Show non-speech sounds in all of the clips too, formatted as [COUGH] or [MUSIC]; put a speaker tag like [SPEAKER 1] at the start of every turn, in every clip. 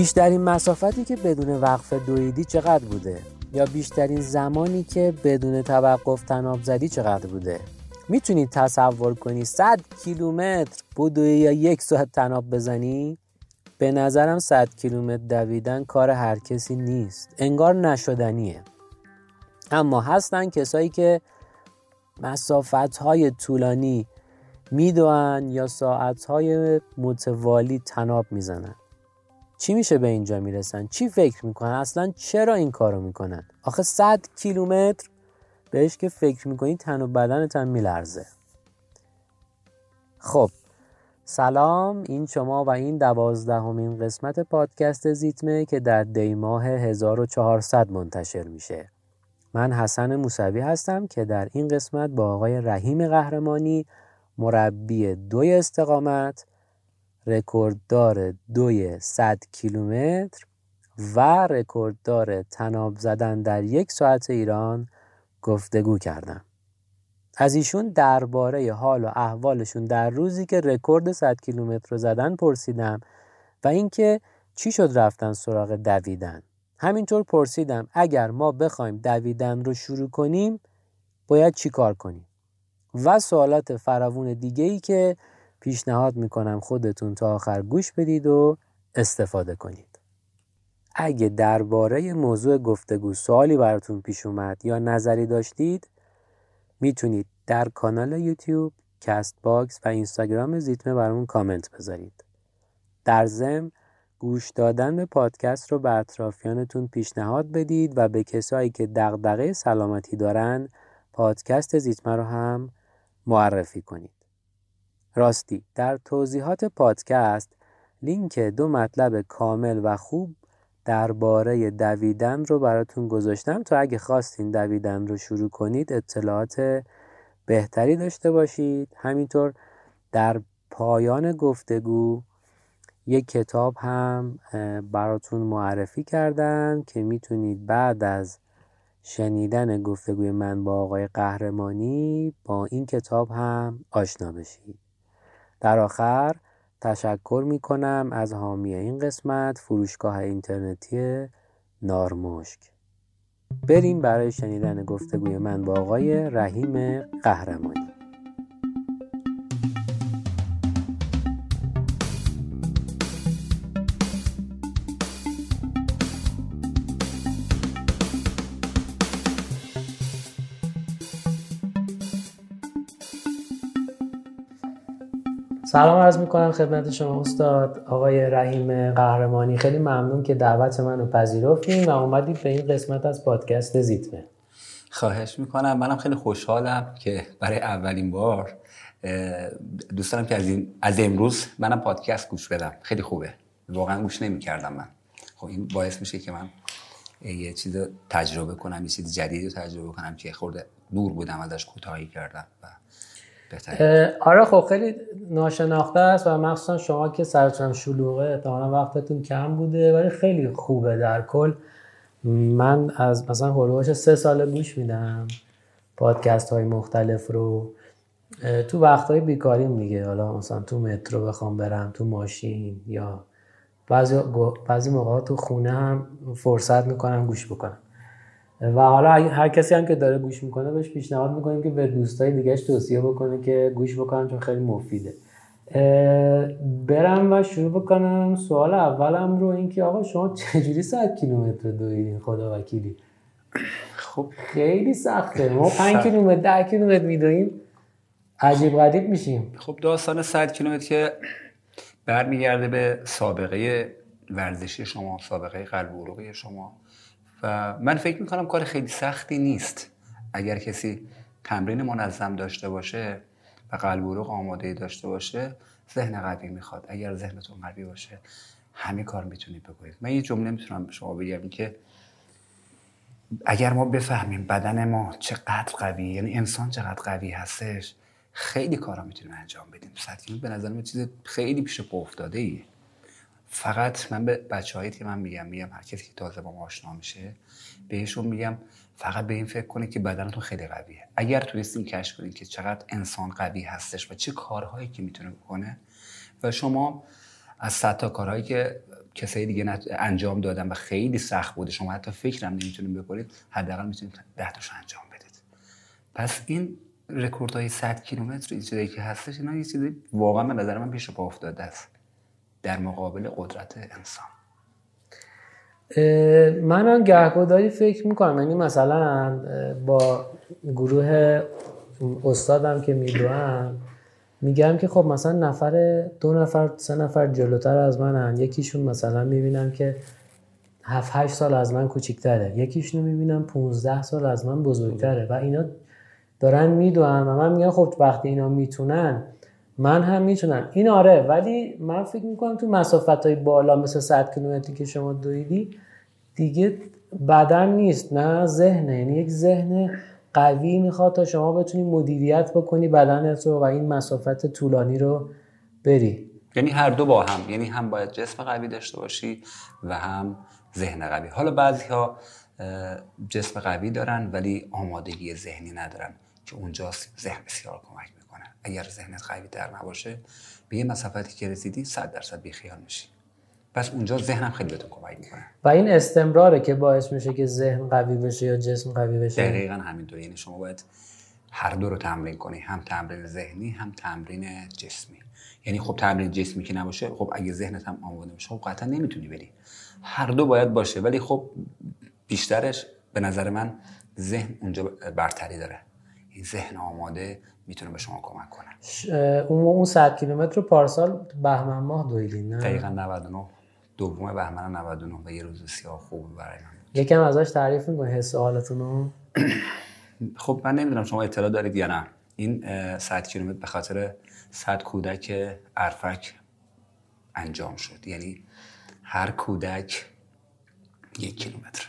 [SPEAKER 1] بیشترین مسافتی که بدون وقفه دویدی چقدر بوده؟ یا بیشترین زمانی که بدون توقف تناب زدی چقدر بوده؟ می‌تونید تصور کنی 100 کیلومتر بدوی یا یک ساعت تناب بزنی؟ به نظرم 100 کیلومتر دویدن کار هر کسی نیست انگار نشدنیه. اما هستن کسایی که مسافت های طولانی میدوان یا ساعت های متوالی تناب می‌زنن. چی میشه به اینجا می‌رسن؟ چی فکر می‌کنن؟ اصلا چرا این کارو می‌کنن؟ آخه 100 کیلومتر بهش که فکر می‌کنی تن و بدنت هم میلرزه. خب سلام این شما و این دوازدهمین قسمت پادکست زیتمه که در دی ماه 1400 منتشر میشه. من حسن موسوی هستم که در این قسمت با آقای رحیم قهرمانی مربی دوی استقامت رکورددار دوی 100 کیلومتر و رکورددار تناب زدن در یک ساعت ایران گفتگو کردم از ایشون درباره حال و احوالشون در روزی که رکورد 100 کیلومتر رو زدن پرسیدم و اینکه چی شد رفتن سراغ دویدن. همینطور پرسیدم اگر ما بخوایم دویدن رو شروع کنیم باید چی کار کنیم؟ و سوالات فراوون دیگه ای که پیشنهاد می‌کنم خودتون تا آخر گوش بدید و استفاده کنید اگه درباره موضوع گفتگو سوالی براتون پیش اومد یا نظری داشتید می‌تونید در کانال یوتیوب، کست باکس و اینستاگرام زیتمه برامون کامنت بذارید. در ضمن گوش دادن به پادکست رو به اطرافیانتون پیشنهاد بدید و به کسایی که دغدغه سلامتی دارن پادکست زیتمه رو هم معرفی کنید. راستی. در توضیحات پادکست لینک دو مطلب کامل و خوب درباره دویدن رو براتون گذاشتم. تا اگه خواستین دویدن رو شروع کنید اطلاعات بهتری داشته باشید. همینطور در پایان گفتگو یک کتاب هم براتون معرفی کردم که می‌تونید بعد از شنیدن گفتگوی من با آقای قهرمانی با این کتاب هم آشنا بشید. در آخر تشکر می کنم از حامی این قسمت فروشگاه اینترنتی نارمشک. بریم برای شنیدن گفتگوی من با آقای رحیم قهرمانی. سلام عرض می‌کنم خدمت شما استاد آقای رحیم قهرمانی. خیلی ممنون که دعوت منو پذیرفتیم و اومدید به این قسمت از پادکست زیتمه.
[SPEAKER 2] خواهش می‌کنم. منم خیلی خوشحالم که برای اولین بار دوست که از, این، از امروز منم پادکست گوش بدم. خیلی خوبه. واقعا گوش نمی‌کردم من. خب این باعث میشه که من یه چیز تجربه کنم یه چیز جدیدی رو تجربه کنم که خورده دور بودم ازش کوتاهی کردم و
[SPEAKER 1] آره خب خیلی ناشناخته است و مخصوصا شما که سرتون شلوغه احتمالا وقتتون کم بوده ولی خیلی خوبه در کل. من از مثلا هلوهاش سه سال گوش میدم پادکست های مختلف رو. تو وقت های بیکاریم دیگه. حالا مثلا تو مترو بخوام برم تو ماشین یا بعضی, بعضی موقع تو خونه هم فرصت می‌کنم گوش بکنم. و حالا هر کسی هم که داره گوش می‌کنه بهش پیشنهاد می‌کنیم که به دوستای دیگهش توصیه بکنه که گوش بکنن چون خیلی مفیده. برم و شروع بکنم. سوال اولم رو این که آقا شما چجوری 100 کیلومتر دویدین خدا وکیلی؟ خب. خیلی سخته. ما 5 کیلومتر 10 کیلومتر میدویم عجیب غریب میشیم.
[SPEAKER 2] خب داستان 100 کیلومتر که برمیگرده به سابقه ورزشی شما سابقه قلب و شما. و من فکر می‌کنم کار خیلی سختی نیست. اگر کسی تمرین منظم داشته باشه و قلب و آماده داشته باشه ذهن قوی می‌خواد. اگر ذهنتون قوی باشه همه کار می‌تونید بکنید. من یه جمله می‌تونم به شما بگم که اگر ما بفهمیم بدن ما چقدر قوی یعنی انسان چقدر قوی هستش خیلی کارا می‌تونیم انجام بدیم. سطحی به نظر من چیز خیلی پیش پا افتاده ایه فقط من به بچه‌هایی که من میگم میگم هر کسی که تازه با ما آشنا میشه بهشون میگم فقط به این فکر کنید که بدنتون خیلی قویه. اگر تونستین کشف کنید که چقدر انسان قوی هستش و چه کارهایی که می‌تونه بکنه و شما از صد تا کارهایی که کسایی دیگه انجام دادن و خیلی سخت بوده شما حتی فکرم نمی‌تونید بکنید حداقل می‌تونید 10 تاشو انجام بدید. پس این رکورد های 100 کیلومتر این که هستش اینا یه چیزی واقعا به نظر من پیش پا افتاده است. در مقابل قدرت انسان.
[SPEAKER 1] من هم گهگداری فکر می‌کنم. یعنی مثلا با گروه استادم که میدوم میگم که خب مثلا نفر دو نفر سه نفر جلوتر از منن. یکیشون مثلا می‌بینم که هفت هشت سال از من کوچیکتره. یکیشون می‌بینم 15 سال از من بزرگتره. و اینا دارن می‌دونن و من میگم خب وقتی اینا می‌تونن من هم می‌تونم. این آره ولی من فکر می‌کنم تو مسافت های بالا مثل 100 کیلومتری که شما دویدی دیگه بدن نیست نه ذهنه. یعنی یک ذهن قوی می‌خواد تا شما بتونی مدیریت بکنی بدنت رو و این مسافت طولانی رو بری.
[SPEAKER 2] یعنی هر دو با هم. یعنی هم باید جسم قوی داشته باشی و هم ذهن قوی. حالا بعضی ها جسم قوی دارن ولی آمادگی ذهنی ندارن. که اونجاست ذهن بسیار کمک می‌کنه. اگر ذهنت قوی در نباشه به یه مسافتی که رسیدی صد درصد بیخیال میشی. پس اونجا ذهنم خیلی بهتون کمک می‌کنه.
[SPEAKER 1] و این استمراره که باعث میشه که ذهن قوی بشه یا جسم قوی بشه؟
[SPEAKER 2] دقیقا همینطور یعنی شما باید هر دو رو تمرین کنی. هم تمرین ذهنی هم تمرین جسمی. یعنی خب تمرین جسمی که نباشه خب اگه ذهنت هم آماده باشه خب قطعا نمی‌تونی بری. هر دو باید باشه. ولی خب بیشترش به نظر من ذهن اونجا برتری داره. این ذهن آماده می‌تونه به شما کمک کنه.
[SPEAKER 1] اون اون 100 کیلومتر رو پارسال بهمن ماه دویدین نه؟
[SPEAKER 2] دقیقاً 99 دوم بهمن 99 و یه روز سیاه خوب برای من.
[SPEAKER 1] یکم ازش تعریف می‌کنی حس حالتون رو [CLEARS THROAT]
[SPEAKER 2] خب من نمی‌دونم شما اطلاع دارید یا نه. این 100 کیلومتر به خاطر 100 کودک ارفک انجام شد. یعنی هر کودک یک کیلومتر.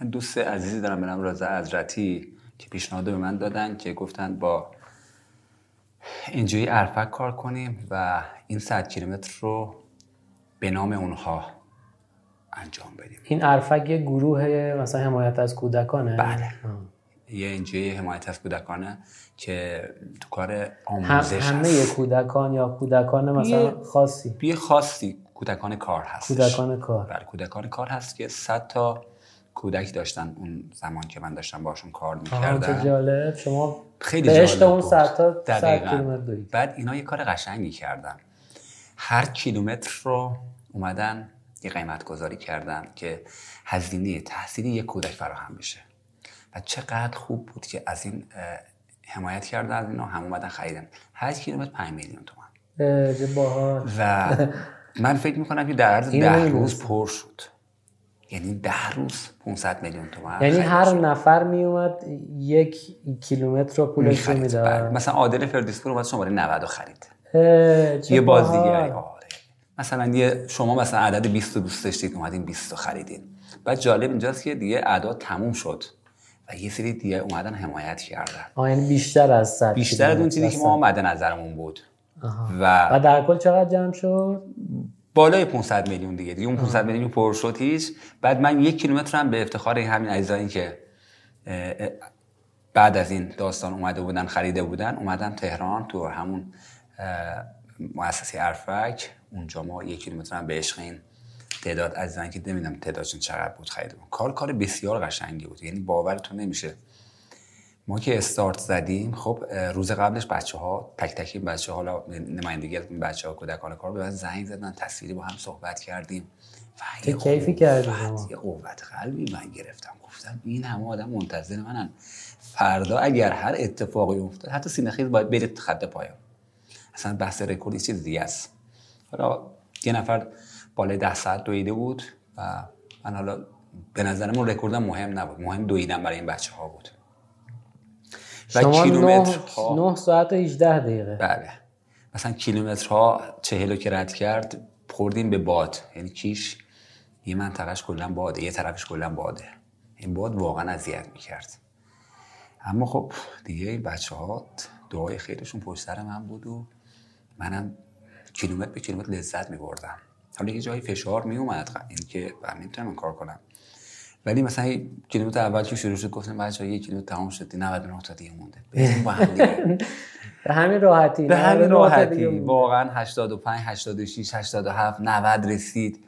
[SPEAKER 2] من دوست عزیزی دارم به نام رضا حضرتی. که پیشنهاد به من دادن که گفتن با اینجوری ارفک کار کنیم و این 100 کیلومتر رو به نام اونها انجام بدیم.
[SPEAKER 1] این ارفک یه گروه مثلا حمایت از کودکانه؟
[SPEAKER 2] بله. یه اینجوری حمایت از کودکانه که تو کار آموزش
[SPEAKER 1] هم همه کودکان یا کودکان مثلا خاصی؟
[SPEAKER 2] یه خاصی. کودکان کار هست
[SPEAKER 1] کودکان کار.
[SPEAKER 2] بله کودکان کار هست که 100 تا کودک داشتن اون زمان که من داشتم باشون کار می‌کردم.
[SPEAKER 1] جالب. شما
[SPEAKER 2] خیلی
[SPEAKER 1] جالب اون
[SPEAKER 2] 100
[SPEAKER 1] تا 100 کیلومتر
[SPEAKER 2] بعد اینا یه کار قشنگی کردن. هر کیلومتر رو اومدن یه قیمت گذاری کردن که هزینه تحصیلی یک کودک فراهم بشه. و چقدر خوب بود که از این حمایت کردن از اینا هم اومدن خریدن. 8 کیلومتر 5 میلیون تومان. و [LAUGHS] من فکر می‌کنم که در عرض ده روز پر شد. یعنی ده روز 500 میلیون تومان
[SPEAKER 1] یعنی هر نفر میومد یک کیلومتر رو پولش رو می‌داد.
[SPEAKER 2] بله. مثلا عادل فردیسپور اومد شماره 90 خرید. یه بازیگری آره. مثلا یه شما مثلا عدد 20 دوست داشتید اومدین 20 خریدین. بعد جالب اینجاست که دیگه اعداد تموم شد و یه سری دیگه اومدن حمایت کردن.
[SPEAKER 1] آه یعنی بیشتر از 100
[SPEAKER 2] بیشتر از اون چیزی که ما مد نظرمون بود.
[SPEAKER 1] و و در کل چقدر جمع شد؟
[SPEAKER 2] بالای 500 میلیون دیگه. دیگه اون 500 میلیون پر شد هیچ. بعد من یک کیلومتر هم به افتخار همین عزیزانی که بعد از این داستان اومده بودن خریده بودن اومدم تهران تو همون مؤسسه ارفک. اونجا ما یک کیلومتر هم به عشق این تعداد عزیزان که نمی‌دونم تعدادشون چقدر بود خرید کار کار بسیار قشنگی بود. یعنی باورتون نمیشه. ما که استارت زدیم خب روز قبلش بچه ها تک تکی بچه حالا نمایندگی از بچه ها کودکان کار به زنگ زدن تصویری با هم صحبت کردیم.
[SPEAKER 1] چه کیفی کردیم؟
[SPEAKER 2] یه قوت قلبی من گرفتم. گفتم این همه آدم منتظر منن. فردا اگر هر اتفاقی افتاد حتی سینه خیز باید برید خط پایان. اصلا بحث رکورد چیز دیگه است. حالا یه نفر بالای ده ساعت دویده بود و من حالا به نظرم رکوردم مهم نبود. مهم دویدن برای این بچه ها بود.
[SPEAKER 1] و شما کیلومتر 9 ساعت و 18 دقیقه.
[SPEAKER 2] بله. مثلا کیلومترها چهلو که رد کرد خوردیم به باد. یعنی کیش یه منطقهش کلا باده یه طرفش کلا باده. این باد واقعا اذیت می‌کرد. اما خب دیگه بچه ها دعای خیرشون پشت سر من بود و منم کیلومتر به کیلومتر لذت میبردم. حالا یه جایی فشار میومد این که من نمی‌تونم کار کنم. ولی مثلا کیلومتر اول که شروع شد گفتم بچه‌ها یک کیلومتر تمام شد 99 تا دیگه مونده. بریم با هم دیگه. [LAUGHS]
[SPEAKER 1] به همین راحتی
[SPEAKER 2] به؟ همین راحتی. واقعا 85 86 87 90 رسید.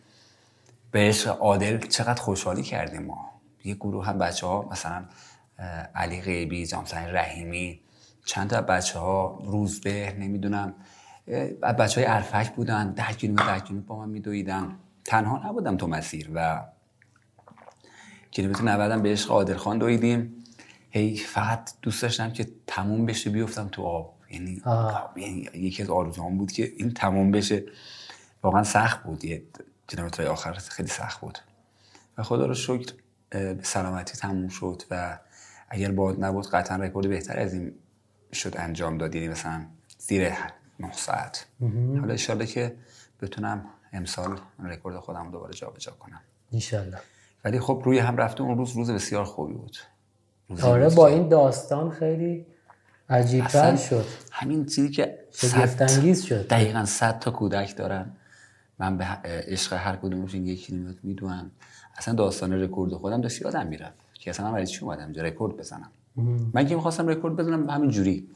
[SPEAKER 2] به عشق عادل چقدر خوشحالی کردیم ما. یه گروه هم بچه ها مثلا علی غیبی جامسن رحیمی چند تا بچه ها روزبه نمی‌دونم. بچه های ارفک بودن ده کیلومتر ده کیلومتر با من میدویدن. تنها نبودم تو مسیر و کیلومتر 90 هم به عشق عادل خان دویدیم. هی فقط دوست داشتم که تموم بشه بیفتم تو آب. یعنی,
[SPEAKER 1] آه.
[SPEAKER 2] یعنی یکی از آرزوهام بود که این تموم بشه. واقعا سخت بود. یه کیلومترهای آخر خیلی سخت بود. و خدا رو شکر به سلامتی تموم شد و اگر باد نبود قطعا رکورد بهتر از این شد انجام داد. یعنی مثلا زیر 9 ساعت. حالا انشالله که بتونم امسال رکورد خودم رو دوباره جابجا کنم.
[SPEAKER 1] انشالله.
[SPEAKER 2] ولی خب روی هم رفته اون روز روز بسیار خوبی بود.
[SPEAKER 1] آره با این داستان خیلی عجیبتر
[SPEAKER 2] اصلا
[SPEAKER 1] شد.
[SPEAKER 2] همین چیزی که
[SPEAKER 1] انگیز شد.
[SPEAKER 2] دقیقا صد تا کودک دارن. من به عشق هر کدومشون یک کیلومتر می‌دونم. اصلا داستان رکورد خودم داشت یادم می‌رفت که اصلا من برای چی اومدم اینجا رکورد بزنم. من که می‌خواستم رکورد بزنم همین جوری.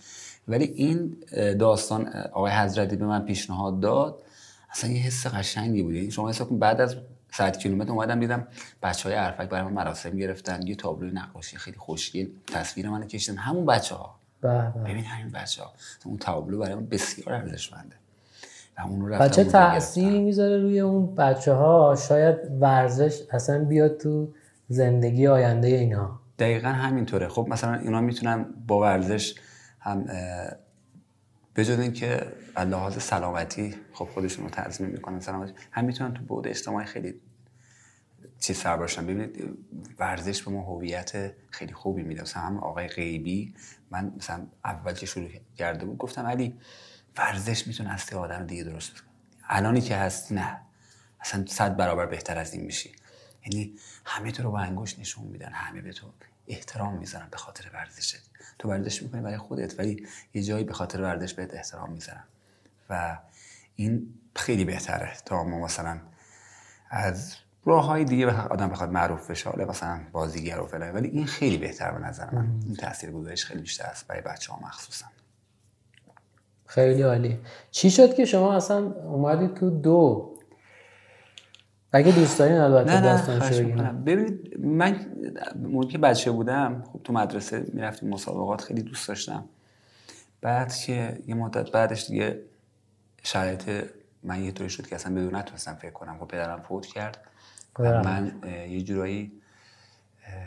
[SPEAKER 2] ولی این داستان آقای حضرتی به من پیشنهاد داد. اصلا یه حس قشنگی بود. یعنی شما حساب بعد از 100 کیلومتر اومدم دیدم بچه های عرفک برای من مراسم گرفتن یه تابلوی نقاشی خیلی خوشگل تصویر منو کشیدن همون بچه ها. ببین همین بچه ها اون تابلو برای من بسیار ارزشمنده. و اون رو رفتم
[SPEAKER 1] بچه. تأثیری می‌ذاره روی اون بچه ها شاید ورزش اصلا بیاد تو زندگی آینده اینا.
[SPEAKER 2] دقیقا همینطوره. خب مثلا اینا می‌تونن با ورزش هم بجز اینکه لحاظ سلامتی خب خودشون رو تضمین می‌کنن سلامتی هم می‌تونن تو بعد اجتماعی خیلی چیز سر باشن ببینید ورزش به ما هویت خیلی خوبی میده. مثلا هم آقای غیبی من مثلا اول که شروع کرده بود گفتم علی ورزش می‌تونه هستی آدم دیگه درست کنه الانی که هستی نه. اصلا صد برابر بهتر از این میشی. یعنی همه تو رو با انگوش نشون میدن. همه به تو احترام می‌ذارن به خاطر ورزشت. تو ورزش می‌کنی برای خودت ولی یه جایی به خاطر ورزش بهت احترام می‌ذارن. و این خیلی بهتره تا ما مثلا از راه های دیگه بخ- آدم بخواد معروف بشه. حالا مثلا بازیگر و فلان. ولی این خیلی بهتر به نظر من. این تاثیر گذارش خیلی بیشتر است برای بچه ها مخصوصا.
[SPEAKER 1] خیلی عالی. چی شد که شما اصلا اومدید تو دو؟ اگه دوست دارین البته
[SPEAKER 2] می‌کنم. ببینید من موقعی که بچه بودم خب تو مدرسه می‌رفتیم مسابقات خیلی دوست داشتم. بعد که یه مدت بعدش دیگه شرایط من یه طوری شد که اصلا بدون نتونستم فکر کنم. خب پدرم فوت کرد. من یه جورایی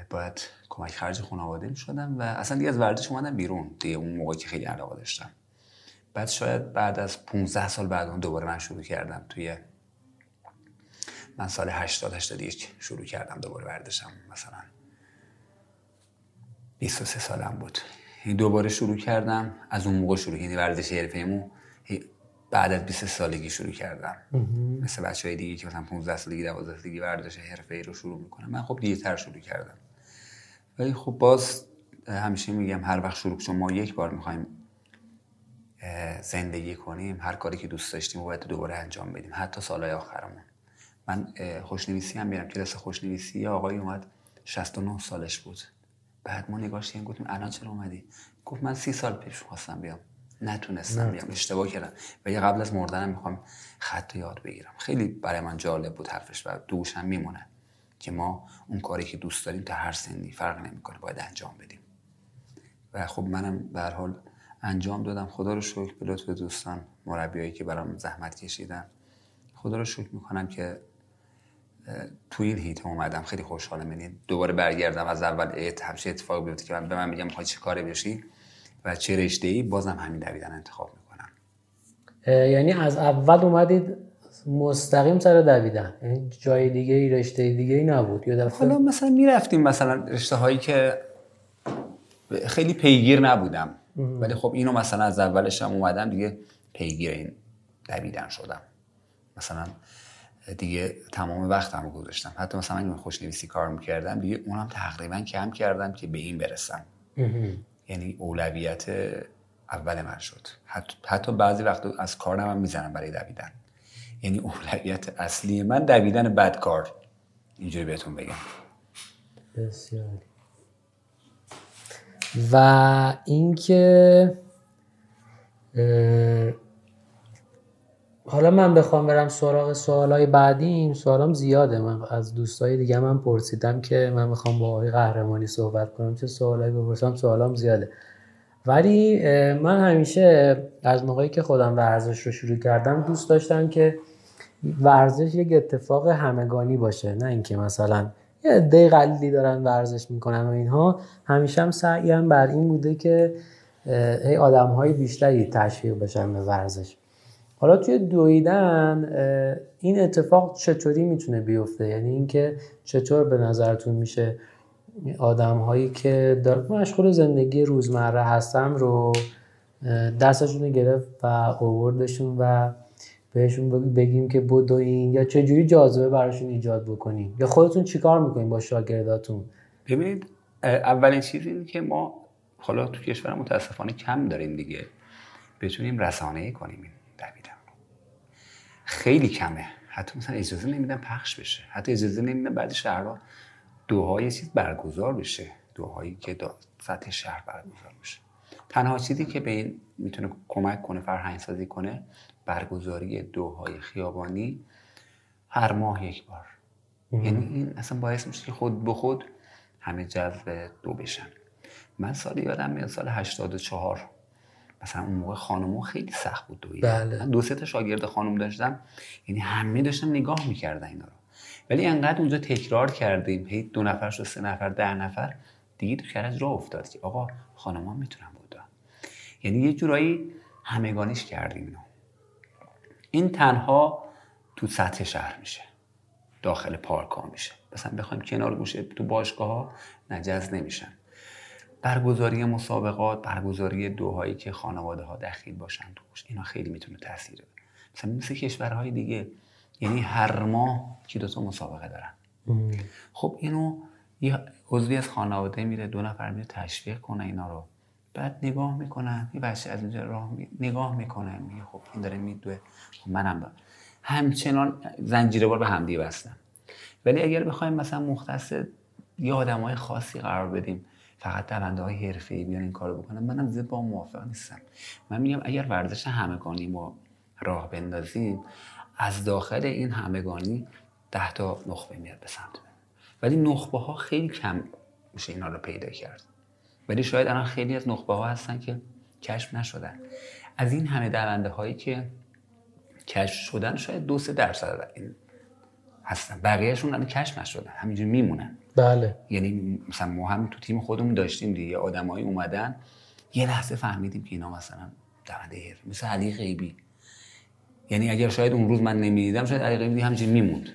[SPEAKER 2] باید کمک خرج خانواده می شدم و اصلا دیگه از ورزش اومدم بیرون. دیگه اون موقعی که خیلی علاقه داشتم. بعد شاید بعد از 15 سال بعد اون دوباره من شروع کردم. توی من سال 80 81 شروع کردم دوباره ورزشم. مثلا 23 سالم بود. دوباره شروع کردم. از اون موقع شروع یعنی ورزش حرفه‌ایمو بعد از 20 سالگی شروع کردم. مثل بچه های دیگه که مثلا 15 سالگی 12 سالگی ورزش حرفه‌ای رو شروع می‌کنم. من خب دیرتر شروع کردم. ولی خب باز همیشه میگم هر وقت شروع چون ما یک بار می‌خوایم زندگی کنیم هر کاری که دوست داشتیم باید دوباره انجام بدیم حتی سالهای آخرمون. من خوشنویسی هم میرم. کلاس خوشنویسی یه آقایی اومد 69 سالش بود. بعد ما نگاش کردیم گفتیم الان چرا اومدی؟ گفت من سی سال پیش خواستم بیام. نتونستم. بیام اشتباه کردم. و یه قبل از مردنم می‌خوام خط رو یاد بگیرم. خیلی برای من جالب بود حرفش و دوشم میمونه که ما اون کاری که دوست داریم تا هر سنی فرق نمی‌کنه باید انجام بدیم. و خب منم به حال انجام دادم. خدا رو شکر به لطف دوستان مربیایی که برام زحمت کشیدن. خدا رو شکر می‌کنم که تو این هیت اومدم. خیلی خوشحالم. یعنی دوباره برگردم از اول همچین اتفاق بیفته که من به من میگم می‌خوای چه کاری بشی؟ و چه رشته ای بازم همین دویدن انتخاب می‌کنم.
[SPEAKER 1] اه، یعنی از اول اومدید مستقیم سر دویدن. یعنی جای دیگه ای رشته دیگه ای نبود. یه دفعه
[SPEAKER 2] حالا مثلا می‌رفتیم مثلا رشته هایی که خیلی پیگیر نبودم. ولی خب اینو مثلا از اولش هم اومدم دیگه پیگیر این دویدن شدم. مثلا دیگه تمام وقتم رو گذاشتم. حتی مثلا من خوشنویسی کار می‌کردم دیگه اونم تقریبا کم کردم که به این برسم. یعنی اولویت اول من شد. حتی, حتی بعضی وقت از کارم هم می‌زنم برای دویدن. یعنی اولویت اصلی من دویدن بد کار. اینجوری بهتون بگم.
[SPEAKER 1] بسیاری. و اینکه حالا من بخوام برم سراغ سوالای بعدیم سوالام زیاده. من از دوستای دیگه من پرسیدم که من می‌خوام با آقای قهرمانی صحبت کنم چه سوالایی بپرسم؟ سوالام زیاده. ولی من همیشه از موقعی که خودم ورزش رو شروع کردم دوست داشتم که ورزش یک اتفاق همگانی باشه. نه اینکه مثلا یه عده قلیلی دارن ورزش می‌کنن و اینها. همیشه هم سعیم بر این بوده که ای آدم های بیشتری تشویق بشن به ورزش. حالا توی دویدن این اتفاق چطوری می‌تونه بیفته؟ یعنی اینکه چطور به نظرتون میشه آدم هایی که مشغول زندگی روزمره هستن رو دستشون گرفت و اووردشون و بهشون بگیم که بدوین یا چجوری جاذبه براشون ایجاد بکنیم؟ یا خودتون چیکار می‌کنیم با شاگرداتون؟
[SPEAKER 2] ببینید اولین چیزی که ما حالا تو کشور متاسفانه کم داریم دیگه. بتونیم رسانه کنیم. این دویدن خیلی کمه. حتی مثلا اجازه نمیدن پخش بشه. حتی اجازه نمیدن بعد شهرها دوهای چیز برگزار بشه. دوهایی که سطح شهر برگزار بشه. تنها چیزی که به این می‌تونه کمک کنه فرهنگ سازی کنه برگزاری دوهای خیابانی هر ماه یک بار. یعنی این اصلا باعث میشه که خود به خود همه جذب دو بشن. من سال یادم میاد سال 84 مثلا اون موقع خانمو خیلی سخت بود دوید
[SPEAKER 1] بله.
[SPEAKER 2] من دو سه تا شاگرد خانم داشتم یعنی همه داشتن نگاه می‌کردن اینا رو. ولی انقدر اونجا تکرار کردیم هی دو نفر شد سه نفر ده نفر دیگه تو کرج راه افتاد که آقا خانما می‌تونن بودن. یعنی یه جورایی همگانیش کردیم اینو. این تنها تو سطح شهر میشه. داخل پارک ها میشه. مثلا بخوایم کنار گوشه تو باشگاه ها نجز نمیشن. برگزاری مسابقات برگزاری دوهایی که خانواده ها دخیل باشن توش اینا خیلی می‌تونه تاثیر بده. مثلا مثل کشورهای دیگه یعنی هر ماه که دو تا مسابقه دارن. خب اینو یه عضوی از خانواده میره دو نفر میره تشویق کنه اینا رو. بعد نگاه می‌کنن یه بچه از اینجا راه می... نگاه می‌کنه میگه خب این داره میدوه. خب منم دارم. همچنان زنجیره بار به همدیگه بستن. ولی اگر بخوایم مثلا مختص یه آدم های خاصی قرار بدیم فقط دونده های حرفه ای بیان این کارو بکنن منم زیاد با موافق نیستم. من میگم اگر ورزش همگانی ما راه بندازیم از داخل این همگانی ده تا نخبه میاد به سمت ولی نخبه ها خیلی کم میشه اینا رو پیدا کرد. ولی شاید الان خیلی از نخبه ها هستن که کشف نشدن. از این همه دونده هایی که کشف شدن شاید دو سه درصد این هستن. بقیهشون الان کشف نشدن. همینجوری میمونن.
[SPEAKER 1] بله.
[SPEAKER 2] یعنی مثلا ما هم تو تیم خودمون داشتیم دیگه. آدمایی اومدن. یه لحظه فهمیدیم که اینا مثلا دونده مثل علی غیبی. یعنی اگر شاید اون روز من نمی‌دیدم شاید علی غیبی همینجوری میموند.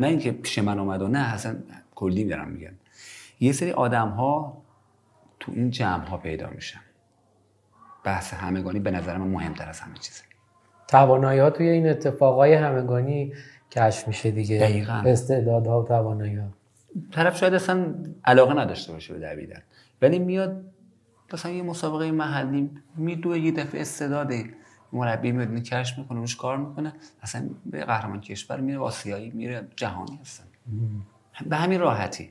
[SPEAKER 2] نه اینکه پیش من اومد و نه اصلا کلی دارم میگم. یه سری آدم ها تو این جمع ها پیدا میشن. بحث همگانی به نظر من مهمتر از همه چیزه.
[SPEAKER 1] توانایی ها توی این اتفاقای همگانی کشف میشه دیگه.
[SPEAKER 2] دقیقاً.
[SPEAKER 1] استعدادها و توانایی ها.
[SPEAKER 2] طرف شاید اصلا علاقه نداشته باشه به دویدن. ولی میاد مثلا یه مسابقه محلی میدوه یه دفعه استعداده مربی میاد کشف می‌کنه روش کار می‌کنه. اصلا به قهرمان کشور میره آسیایی میره جهانی هستن. به همین راحتی.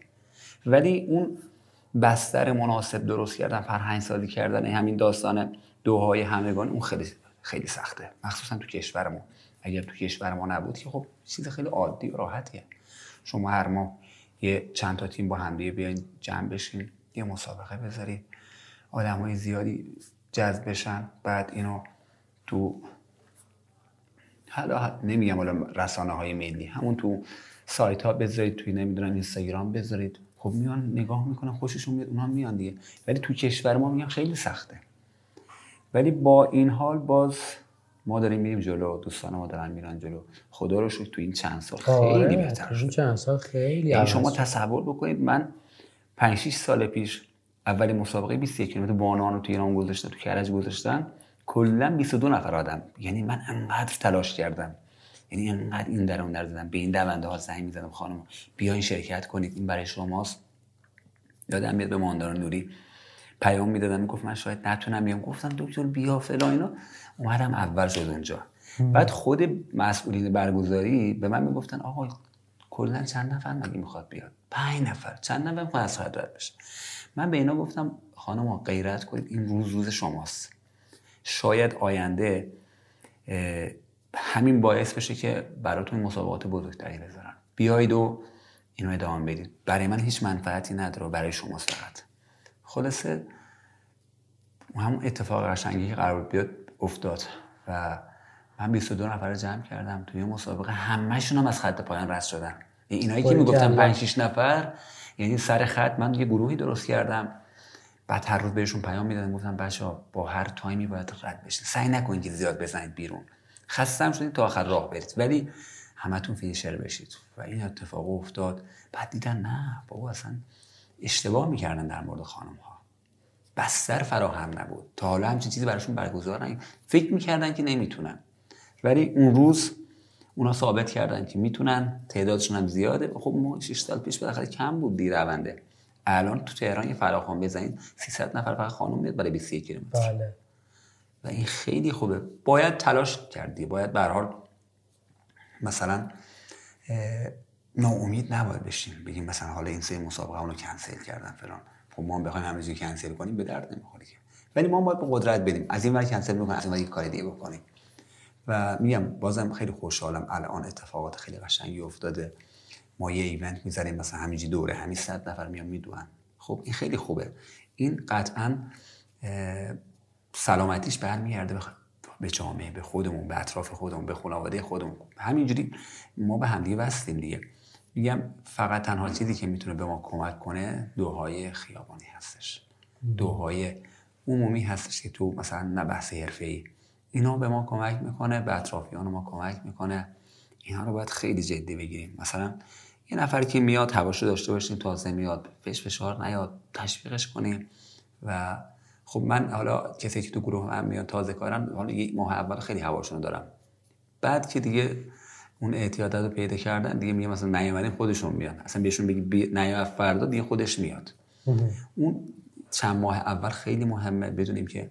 [SPEAKER 2] ولی اون بستر مناسب درست کردن فرهنگ سازی کردن همین داستان دوهای همگان اون خیلی خیلی سخته. مخصوصا تو کشور ما. اگر تو کشور ما نبود که خب چیز خیلی عادی و راحتیه. شما هر ماه یه چند تا تیم با همدیگه بیاین جمع بشین یه مسابقه بذارید آدمای زیادی جذب بشن. بعد اینو تو حالا نمیگم حالا رسانه های ملی همون تو سایت ها بذارید توی نمی‌دونم اینستاگرام بذارید. خب میان نگاه می‌کنن خوششون میاد اونها میان دیگه. ولی تو کشور ما میگم خیلی سخته. ولی با این حال باز ما داریم میریم جلو دوستان ما دارن میرن جلو. خدا رو شکر تو این چند سال خیلی
[SPEAKER 1] آره،
[SPEAKER 2] بهتر شد.
[SPEAKER 1] این چند سال خیلی
[SPEAKER 2] یعنی
[SPEAKER 1] عوض
[SPEAKER 2] شما. تصور بکنید من 5 6 سال پیش اولین مسابقه 21 کیلومتر بانوان رو تو ایران گذاشتن تو کرج گذاشتن کلا 22 نفر آدم. یعنی من انقدر تلاش کردم. یعنی انقدر این در اون در زدم. به این دونده ها زنگ می‌زدم خانم بیاین شرکت کنید این برای شماست. یادم میاد به ماندار نوری پیام می‌دادم می‌گفت من شاید نتونم بیام. گفتم دکتر بیا فلان اینا. اومدم اول شد اونجا. بعد خود مسئولین برگزاری به من می‌گفتن آقا کلا چند نفر مگه می‌خواد بیاد؟ پنج نفر. چند نفر می‌خواد از رد بشه؟ من به اینا گفتم خانم غیرت کنید. این روز روز شماست. شاید آینده همین باعث بشه که براتون مسابقات بزرگتری بذارن بیایید و اینو ادامه بدید. برای من هیچ منفعتی نداره برای شما فقط. خلاصه همون اتفاق قشنگی که قرار بیاد افتاد و من 22 نفر جمع کردم. توی مسابقه همهشون هم از خط پایان رد شدن. اینایی که می‌گفتم 5 6 نفر یعنی سر خط من یه گروهی درست کردم. بعد هر روز بهشون پیام می‌دادم گفتم بچه با هر تایمی باید رد بشین. سعی نکنید که زیاد بزنید بیرون. خستم شدید تا آخر راه برید. ولی همتون فینیشر بشید. و این اتفاق افتاد. بعد دیدن نه بابا اصلا اشتباه می‌کردن در مورد خانم ها بستر فراهم نبود. تا حالا همچین چیزی براشون برگزار فکر می‌کردن که نمی‌تونن. ولی اون روز اونا ثابت کردن که می‌تونن. تعدادشون هم زیاده. خب ما 6 سال پیش بالاخره کم بود دی رونده. الان تو تهران یه فراخوان بزنید 300 نفر فقط خانم میاد برای 21 کیلومتر. بله. و این خیلی خوبه. باید تلاش کردی. باید به حال مثلا ناامید نباید بشیم. بگیم مثلا حالا این سه مسابقه اونو کنسل کردن فلان. خب ما هم بخوایم همه کنسل کنیم به درد نمی‌خوره ولی ما باید به قدرت بدیم. از این ور کنسل می‌کنیم از این ور کار دیگه بکنیم. و میگم بازم خیلی خوشحالم الان اتفاقات خیلی قشنگی افتاده. ما یه ایونت می‌ذاریم مثلا همینجی دوره همین صد نفر میان می‌دونن خب این خیلی خوبه. این قطعا سلامتیش برمیگرده به جامعه به خودمون به اطراف خودمون به خانواده خودمون. همینجوری ما به همدیگه وستیم دیگه. میگم فقط تنها چیزی که می‌تونه به ما کمک کنه دوهای خیابانی هستش. دوهای عمومی هستش که تو مثلا نه بحث حرفه‌ای. اینا به ما کمک می‌کنه به اطرافیان ما کمک می‌کنه. اینا رو باید خیلی جدی بگیریم. مثلا یه نفر که میاد هواشو داشته باشیم تازه میاد فش فشار نیاد تشویقش کنیم و خب من حالا کسی که تو گروه هم میاد تازه کارن حالا یک ماه اول خیلی هواشونو دارم. بعد که دیگه اون اعتیادات رو پیدا کردن دیگه میگه مثلا نیومدیم خودشون میاد اصلا بهشون بگی بی... فردا دیگه خودش میاد. اون چند ماه اول خیلی مهمه بدونیم که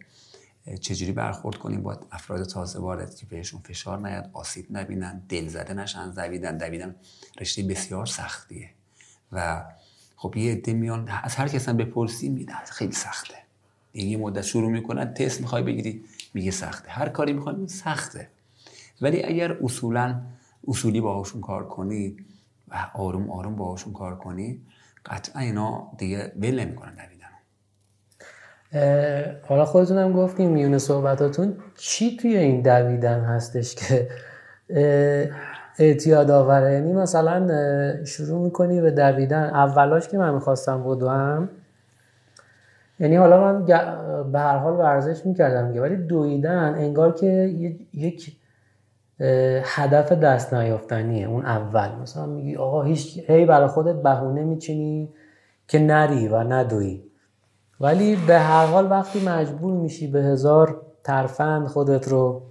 [SPEAKER 2] چجوری برخورد کنیم با افراد تازه وارد که بهشون فشار نیاد آسیب نبینن دل زده نشن دویدن دویدن. رشته بسیار سختیه. و خب یه عده میان از هر کس هم بپرسی میده خیلی سخته. یه مدت شروع می‌کنن تست می‌خوای بگیری میگه سخته. هر کاری می‌خوای سخته. ولی اگر اصولا اصولی باهاشون کار کنی و آروم آروم باهاشون کار کنی قطعا اینا دیگه ول نمی‌کنن
[SPEAKER 1] حالا خودتون هم گفتیم میون صحبتاتون چی توی این دویدن هستش که اعتیاد آوره؟ یعنی مثلا شروع می‌کنی به دویدن. اولاش که من می‌خواستم بدوم یعنی حالا من به هر حال ورزش می‌کردم ولی دویدن انگار که یک هدف دست نیافتنیه اون اول. مثلا میگی آقا هیچ هی برای خودت بهونه میچینی که نری و ندوی ولی به هر حال وقتی مجبور میشی به هزار ترفند خودت رو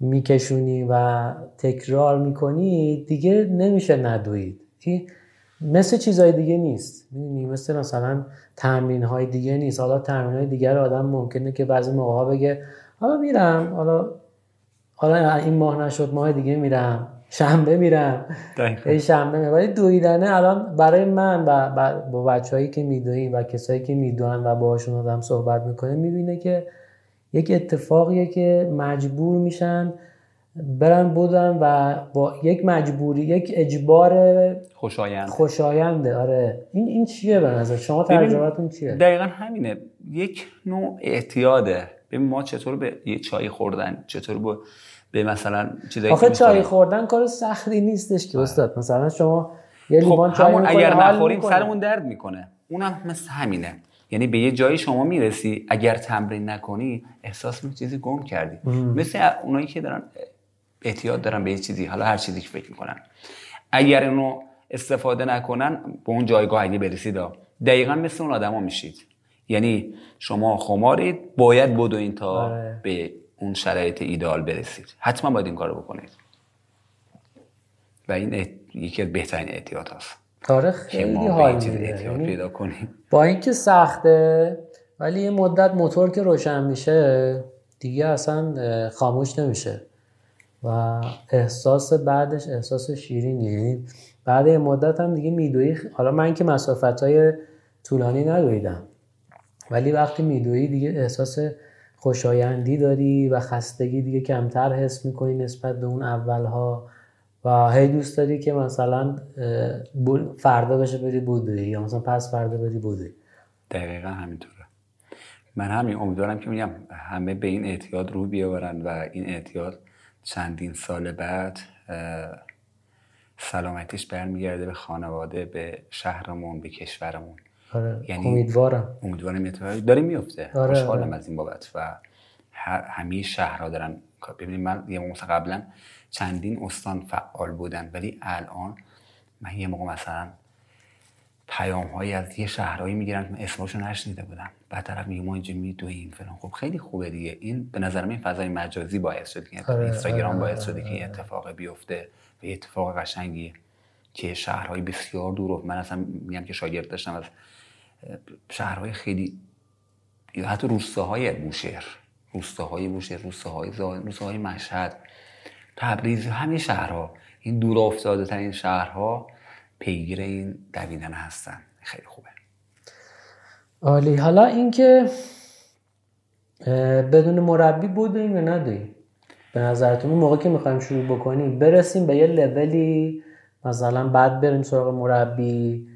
[SPEAKER 1] میکشونی و تکرار می‌کنی دیگه نمیشه ندوید. این مثل چیزهای دیگه نیست. می‌دونی مثل مثلا تمرین های دیگه نیست. حالا تمرین های دیگر آدم ممکنه که بعضی موقع بگه حالا میرم حالا حالا این ماه نشد ماه دیگه میرم. شنبه میرم. ای شنبه میرم. ولی دویدنه الان برای من و با بچههایی که میدویم و کسایی که می‌دونن و باهاشون آدم صحبت می‌کنه می‌بینه که یک اتفاقیه که مجبور میشن برن بودن و با یک مجبوری یک اجبار
[SPEAKER 2] خوشایند.
[SPEAKER 1] خوشاینده. آره. این این چیه به نظر؟ شما ترجمهتون چیه؟
[SPEAKER 2] دقیقا همینه. یک نوع اعتیاده. ببین ما چطور به یه چای خوردن چطور به به مثلا
[SPEAKER 1] چیزایی آخه چای خوردن کار سختی نیستش که آره. استاد. مثلا شما یه
[SPEAKER 2] خب لیوان چای همون اگر نخوریم سرمون درد می‌کنه. اونم مثل همینه. یعنی به یه جایی شما می‌رسی اگر تمرین نکنی احساس می چیزی گم کردی. مثل اونایی که دارن احتیاط دارن به یه چیزی حالا هر چیزی که فکر می‌کنن. اگر اونو استفاده نکنن به اون جایگاه اگه برسید دقیقا مثل اون آدما میشید. یعنی شما خمارید باید بدوین تا آره. به اون شرایط ایدال برسید. حتما باید این کارو بکنید. و این یکی از بهترین احتیاط هست
[SPEAKER 1] کار خیلی حال
[SPEAKER 2] یعنی پیدا کنیم.
[SPEAKER 1] با اینکه سخته ولی یه مدت موتور که روشن میشه دیگه اصلا خاموش نمیشه. و احساس بعدش احساس شیرینی. یعنی بعد یه مدت هم دیگه میدوی حالا من که مسافت های طولانی ندویدم. ولی وقتی میدوی دیگه احساس خوشایندی داری و خستگی دیگه کمتر حس می‌کنی نسبت به اون اولها؟ و هی دوست داری که مثلا فردا بشه بری بودی یا مثلا پس فردا بری بودی
[SPEAKER 2] دقیقا همینطوره. من همین امیدوارم که میگم همه به این اعتیاد رو بیاورن و این اعتیاد چندین سال بعد سلامتیش برمیگرده به خانواده به شهرمون به کشورمون.
[SPEAKER 1] آره. یعنی امیدوارم
[SPEAKER 2] امیدوارم داره میفته آره. خوشحالم آره. از این بابت و همه شهرها دارن ببینید من یه موقع قبلا چندین استان فعال بودن ولی الان من یه موقع مثلا پیام هایی از یه شهرهایی می‌گیرن که اسمشو نشنیده بودم بعد طرف میگه ما اینجا میدویم فلان خب خیلی خوبه دیگه این به نظر من فضای مجازی باعث شده که آره، اینستاگرام باعث شده که این اتفاق بیفته و اتفاق قشنگیه که شهرهای بسیار دور من اصلا میگم که شاگرد داشتم از شهرهای خیلی یا حتی روستاهای بوشهر روستاهای بوشهر روستاهای روستاهای مشهد. تبریز همین شهرها. این دور افتاده ترین شهرها پیگیر این دویدن هستن. خیلی خوبه.
[SPEAKER 1] عالی. حالا اینکه بدون مربی بودیم یا نداریم به نظرتون اون موقع که می‌خوایم شروع بکنیم برسیم به یه لولی مثلا بعد بریم سراغ مربی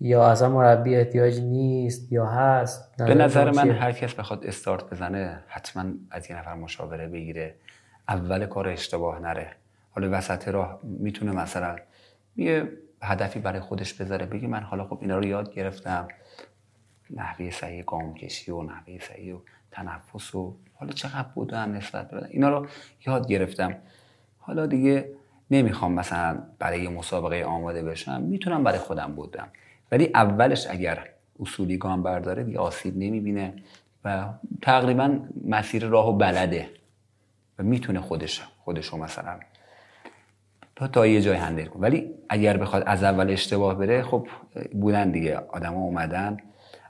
[SPEAKER 1] یا اصلا مربی احتیاج نیست یا هست
[SPEAKER 2] به نظر من هر کس بخواد استارت بزنه حتما از یه نفر مشاوره بگیره. اول کار اشتباه نره. حالا وسط راه می‌تونه مثلا یه هدفی برای خودش بذاره بگی من حالا خب اینا رو یاد گرفتم. نحوه صحیح گام کشی و نحوه صحیح و تنفس و حالا چقدر بودم نسبت بدن اینا رو یاد گرفتم. حالا دیگه نمی‌خوام مثلا برای مسابقه آماده بشم. می‌تونم برای خودم بودم. ولی اولش اگر اصولی گام برداره دیگه آسیب نمی‌بینه و تقریبا مسیر راهو بلده و می‌تونه خودش خودشو مثلا تا تا یه جای هندل کن ولی اگر بخواد از اول اشتباه بره خب بودن دیگه. آدما اومدن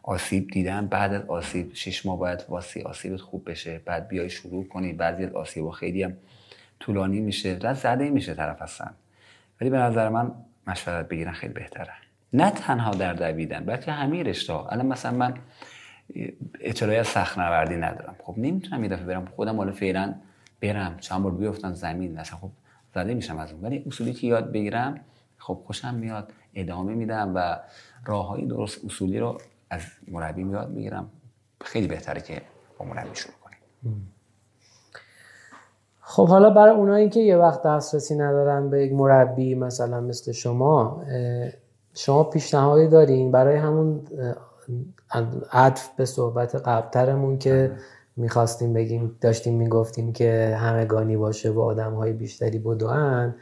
[SPEAKER 2] آسیب دیدن بعد از آسیب شش ماه باید واسه آسیبت خوب بشه بعد بیای شروع کنی بعضی از آسیب خیلی هم طولانی میشه رد زده میشه طرف هستن ولی به نظر من مشورت بگیرن خیلی بهتره. نه تنها در دویدن بلکه همه رشته ها. الان مثلا من اطلاعی از سخت نوردی ندارم. خب نمی‌تونم یه دفعه برم خودم حالا فعلا برم چند بار بیفتم زمین مثلا خب زده میشم از اون ولی اصولی که یاد بگیرم خب خوشم میاد ادامه میدم و راه های درست اصولی رو از مربی یاد می‌گیرم. خیلی بهتره که با مربی شروع کنیم.
[SPEAKER 1] خب حالا برای اونایی که یه وقت دسترسی ندارن به یک مربی مثلا مثل شما شما پیشنهادی دارین برای همون عطف به صحبت قبلترمون که می‌خواستیم بگیم داشتیم می‌گفتیم که همگانی باشه و آدم های بیشتری بدوان